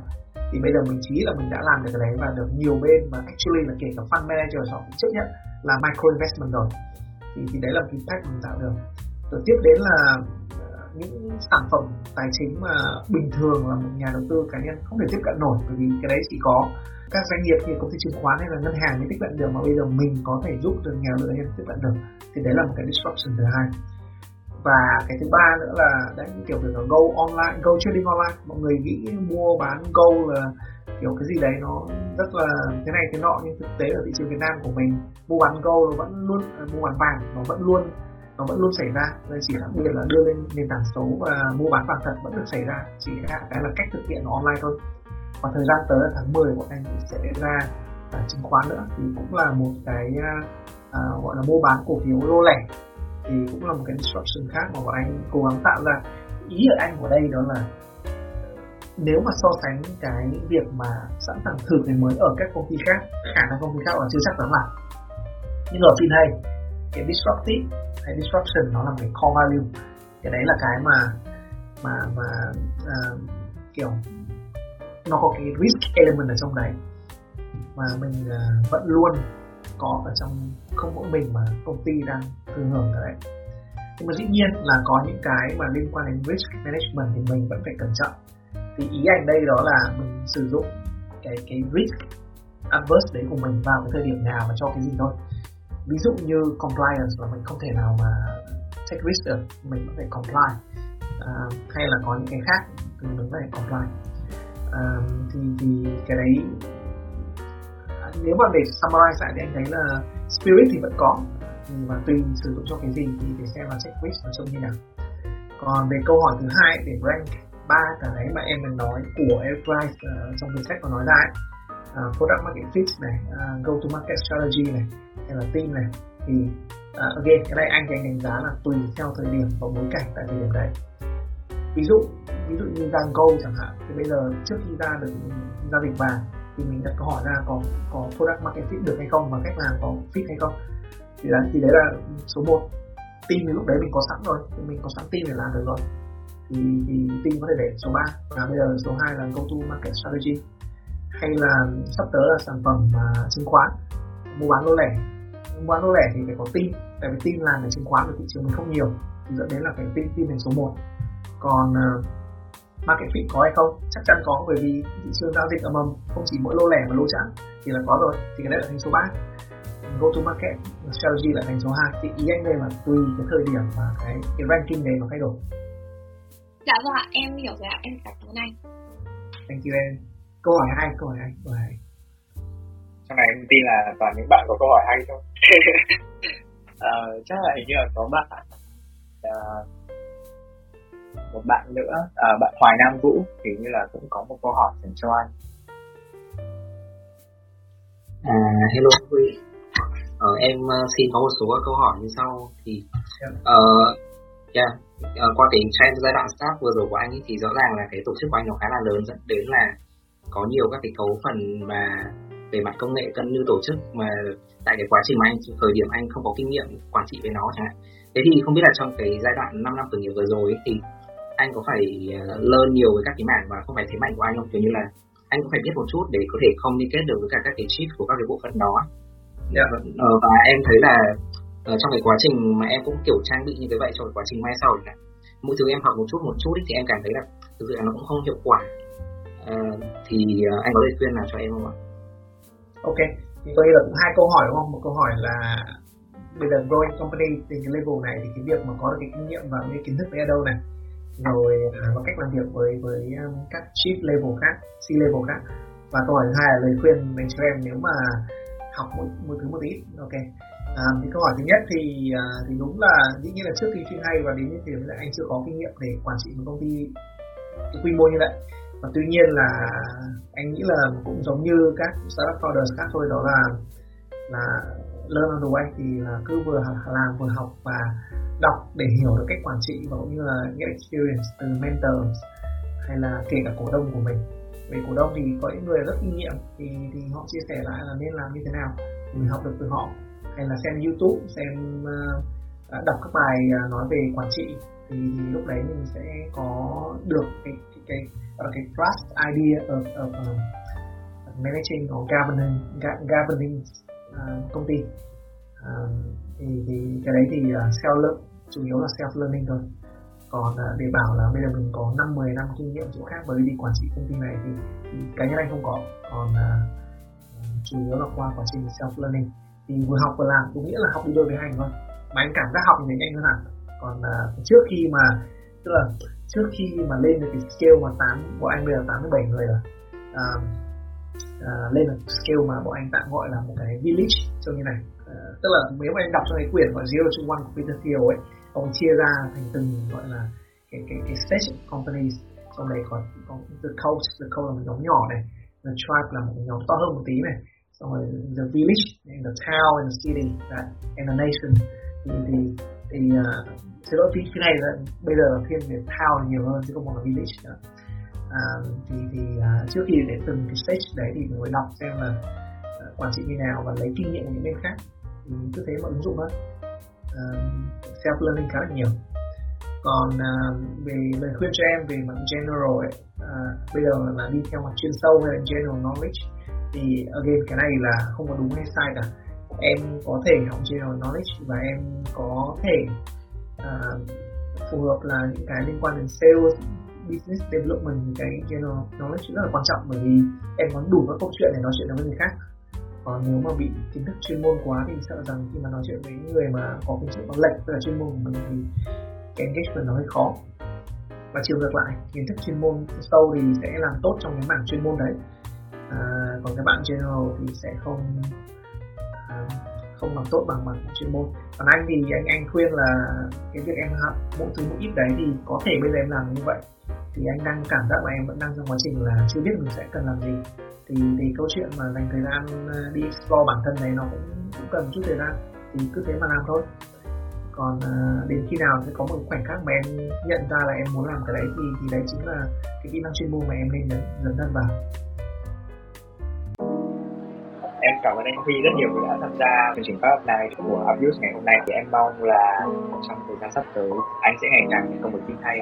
thì bây giờ mình chỉ là mình đã làm được cái đấy và được nhiều bên mà actually là kể cả fund manager họ cũng chấp nhận là micro investment rồi. Thì, thì đấy là cái impact mình tạo được. Rồi tiếp đến là ờ, những sản phẩm tài chính mà bình thường là một nhà đầu tư cá nhân không thể tiếp cận nổi bởi vì cái đấy chỉ có các doanh nghiệp như công ty chứng khoán hay là ngân hàng mới tiếp cận được mà bây giờ mình có thể giúp được nhà đầu tư tiếp cận được. Thì đấy là một cái disruption thứ hai và cái thứ ba nữa là đấy kiểu việc là go online go trading online. Mọi người nghĩ mua bán go là kiểu cái gì đấy nó rất là thế này thế nọ nhưng thực tế ở thị trường Việt Nam của mình mua bán go nó vẫn luôn à, mua bán vàng nó vẫn luôn nó vẫn luôn xảy ra. Đây chỉ đặc biệt là đưa lên nền tảng số và mua bán vàng thật vẫn được xảy ra. Chỉ là cái là cách thực hiện nó online thôi. Và thời gian tới là tháng 10 bọn anh sẽ ra à, chứng khoán nữa. Thì cũng là một cái à, à gọi là mua bán cổ phiếu lô lẻ thì cũng là một cái disruption khác mà bọn anh cố gắng tạo ra. Ý ở anh của đây đó là nếu mà so sánh cái việc mà sẵn sàng thử cái mới ở các công ty khác khả năng công ty khác là chưa chắc chắn là nhưng ở phim này cái disruptive hay disruption nó là cái core value. Cái đấy là cái mà mà mà uh, kiểu nó có cái risk element ở trong đấy. Mà mình uh, vẫn luôn có ở trong không mỗi mình mà công ty đang thừa hưởng cái đấy. Nhưng mà dĩ nhiên là có những cái mà liên quan đến risk management thì mình vẫn phải cẩn trọng. Thì ý anh đây đó là mình sử dụng cái cái risk adverse đấy của mình vào cái thời điểm nào và cho cái gì thôi. Ví dụ như compliance là mình không thể nào mà take risk được mình vẫn phải comply. À, hay là có những cái khác thì mình vẫn phải comply. À, thì thì cái đấy nếu mà để summarize lại thì anh thấy là spirit thì vẫn có và tùy sử dụng cho cái gì thì để xem là check nó trông như nào. Còn về câu hỏi thứ hai để rank ba cái mà em mình nói của enterprise uh, ờ, trong cuốn sách có nói ra ấy, uh, product market fit này uh, go to market strategy này hay là team này. Thì uh, again cái này anh thì anh đánh giá là tùy theo thời điểm và bối cảnh tại thời điểm đấy. Ví dụ ví dụ như đang go chẳng hạn thì bây giờ trước khi ra được giao dịch vàng thì mình đặt câu hỏi ra có có product market fit được hay không và cách làm có fit hay không. Thì đấy thì đấy là số 1 team thì lúc đấy mình có sẵn rồi thì mình có sẵn team để làm được rồi. Thì, thì team có thể để số 3 và bây giờ số 2 là go to market strategy. Hay là sắp tới là sản phẩm uh, chứng khoán. Mua bán lô lẻ. Mua bán lô lẻ thì phải có team. Tại vì team làm về chứng khoán ở thị trường mình không nhiều. Thì dẫn đến là phải team team thành số 1 còn uh, market fit có hay không? Chắc chắn có bởi vì thị trường giao dịch ở mầm không chỉ mỗi lô lẻ mà lô chẵn thì là có rồi. Thì cái đấy là thành số 3 go to market strategy là thành số 2 thì ý anh đây là tùy cái thời điểm và cái, cái ranking này nó thay đổi. Dạ vâng ạ em hiểu rồi ạ em cảm ơn anh. Thank you em. Câu hỏi hay câu hỏi hay câu hỏi hay. Trong này em tin là toàn những bạn có câu hỏi hay thôi. Uh, chắc là hình như là có bạn. Uh, một bạn nữa à, bạn Hoài Nam Vũ thì như là cũng có một câu hỏi dành cho anh. À, hello Huy. Ờ, em uh, xin có một số câu hỏi như sau thì uh, yeah, uh, qua cái trend giai đoạn start vừa rồi của anh ấy, thì rõ ràng là cái tổ chức của anh nó khá là lớn dẫn đến là có nhiều các cái cấu phần mà về mặt công nghệ cân như tổ chức mà tại cái quá trình mà anh thời điểm anh không có kinh nghiệm quản trị với nó chẳng hạn. Thế thì không biết là trong cái giai đoạn 5 năm khởi nghiệp vừa rồi thì anh có phải uh, learn nhiều với các cái mảng và không phải thế mạnh của anh không kiểu như là anh cũng phải biết một chút để có thể communicate được với cả các cái chip của các cái bộ phận đó yeah. ờ, và em thấy là uh, trong cái quá trình mà em cũng kiểu trang bị như thế vậy trong cái quá trình mai sau này mỗi thứ em học một chút một chút thì em cảm thấy là thực sự là nó cũng không hiệu quả uh, thì anh có lời khuyên nào cho em không ạ? Ok, thì tôi nghĩ là cũng hai câu hỏi đúng không? Một câu hỏi là bây giờ growing company thì cái level này thì cái việc mà có được cái kinh nghiệm và cái kiến thức đấy ở đâu này rồi à, và cách làm việc với với um, các chief level khác, C level khác. Và câu hỏi thứ hai là lời khuyên dành cho em nếu mà học một, một thứ một ít ok. À, thì câu hỏi thứ nhất thì à, thì đúng là dĩ nhiên là trước khi chuyên hay và đến như điểm là anh chưa có kinh nghiệm để quản trị một công ty quy mô như vậy. Và tuy nhiên là anh nghĩ là cũng giống như các startup founders khác thôi đó là là learn on the way thì là cứ vừa làm vừa học và đọc để hiểu được cách quản trị và cũng như là get experience từ mentors hay là kể cả cổ đông của mình. Về cổ đông thì có những người rất kinh nghiệm thì thì họ chia sẻ lại là nên làm như thế nào thì mình học được từ họ. Hay là xem youtube xem uh, đọc các bài uh, nói về quản trị thì, thì lúc đấy mình sẽ có được cái cái cái, cái, cái trust idea of, of uh, managing or governing governing uh, công ty. Uh, thì, thì cái đấy thì uh, self learn chủ yếu là self learning thôi. Còn uh, để bảo là bây giờ mình có năm 10 năm kinh nghiệm chỗ khác bởi vì quản trị công ty này thì, thì cá nhân anh không có. Còn uh, chủ yếu là qua quá trình self learning. Thì vừa học vừa làm cũng nghĩa là học đi đôi với hành thôi. Mà anh cảm giác học thì nhanh hơn hẳn. Còn uh, trước khi mà tức là trước khi mà lên được cái scale mà tám bọn anh bây giờ tám mươi bảy người rồi uh, À, uh, lên một scale mà bọn anh tạm gọi là một cái village trông như này. Uh, tức là nếu mà anh đọc trong cái quyển gọi zero to one của Peter Thiel ấy ông chia ra thành từng gọi là cái cái cái stage companies. Trong đấy có có the coast the coast là một nhóm nhỏ này the tribe là một nhóm to hơn một tí này. Xong rồi the village and the town and the city that, and the nation. Thì thì, thì uh, xin lỗi cái này là bây giờ thiên về town nhiều hơn chứ không còn là village nữa à, thì thì à, trước khi để từng cái stage đấy thì mình mới đọc xem là à, quản trị như nào và lấy kinh nghiệm của những bên khác. Thì cứ thế mà ứng dụng thôi. À, self learning khá là nhiều. Còn à, về lời khuyên cho em về mặt general ấy, à, bây giờ là đi theo mặt chuyên sâu hay là general knowledge thì again cái này là không có đúng hay sai cả. Em có thể học general knowledge và em có thể à, phù hợp là những cái liên quan đến sales business development cái kia nó nó rất là quan trọng bởi vì em có đủ các câu chuyện để nói chuyện với người khác. Còn nếu mà bị kiến thức chuyên môn quá thì sợ rằng khi mà nói chuyện với những người mà có kiến thức nó lệch là chuyên môn của mình thì cái engagement nó hơi khó. Và chiều ngược lại kiến thức chuyên môn sâu thì sẽ làm tốt trong cái mảng chuyên môn đấy. À, còn các bạn general thì sẽ không à, không làm tốt bằng bằng chuyên môn. Còn anh thì anh anh khuyên là cái việc em học mỗi thứ một ít đấy thì có thể bây giờ em làm như vậy thì anh đang cảm giác là em vẫn đang trong quá trình là chưa biết mình sẽ cần làm gì. Thì thì câu chuyện mà dành thời gian à, đi explore bản thân này nó cũng cũng cần chút thời gian. Thì cứ thế mà làm thôi. Còn uh, đến khi nào sẽ có một khoảnh khắc mà em nhận ra là em muốn làm cái đấy thì thì đấy chính là cái kỹ năng chuyên môn mà em nên dần dần thân vào. Em cảm ơn anh Huy rất nhiều vì đã tham gia chương trình Pháp này của Abuse ngày hôm nay. Thì em mong là trong thời gian sắp tới anh sẽ ngày càng có một tin hay.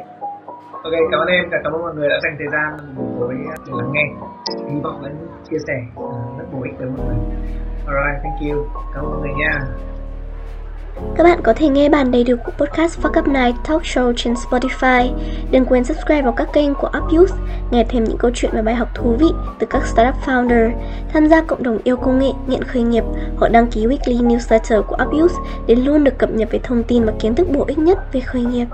Ok, cảm ơn em và cảm ơn mọi người đã dành thời gian với lắng nghe. Hy vọng là chia sẻ ờ, rất bổ ích với mọi người. Alright, thank you. Cảm ơn mọi người nha. Các bạn có thể nghe bản đầy đủ của podcast Fuck Up Night Talk Show trên Spotify. Đừng quên subscribe vào các kênh của Up Youth nghe thêm những câu chuyện và bài học thú vị từ các startup founder, tham gia cộng đồng yêu công nghệ, nghiện khởi nghiệp hoặc đăng ký weekly newsletter của Up Youth để luôn được cập nhật về thông tin và kiến thức bổ ích nhất về khởi nghiệp.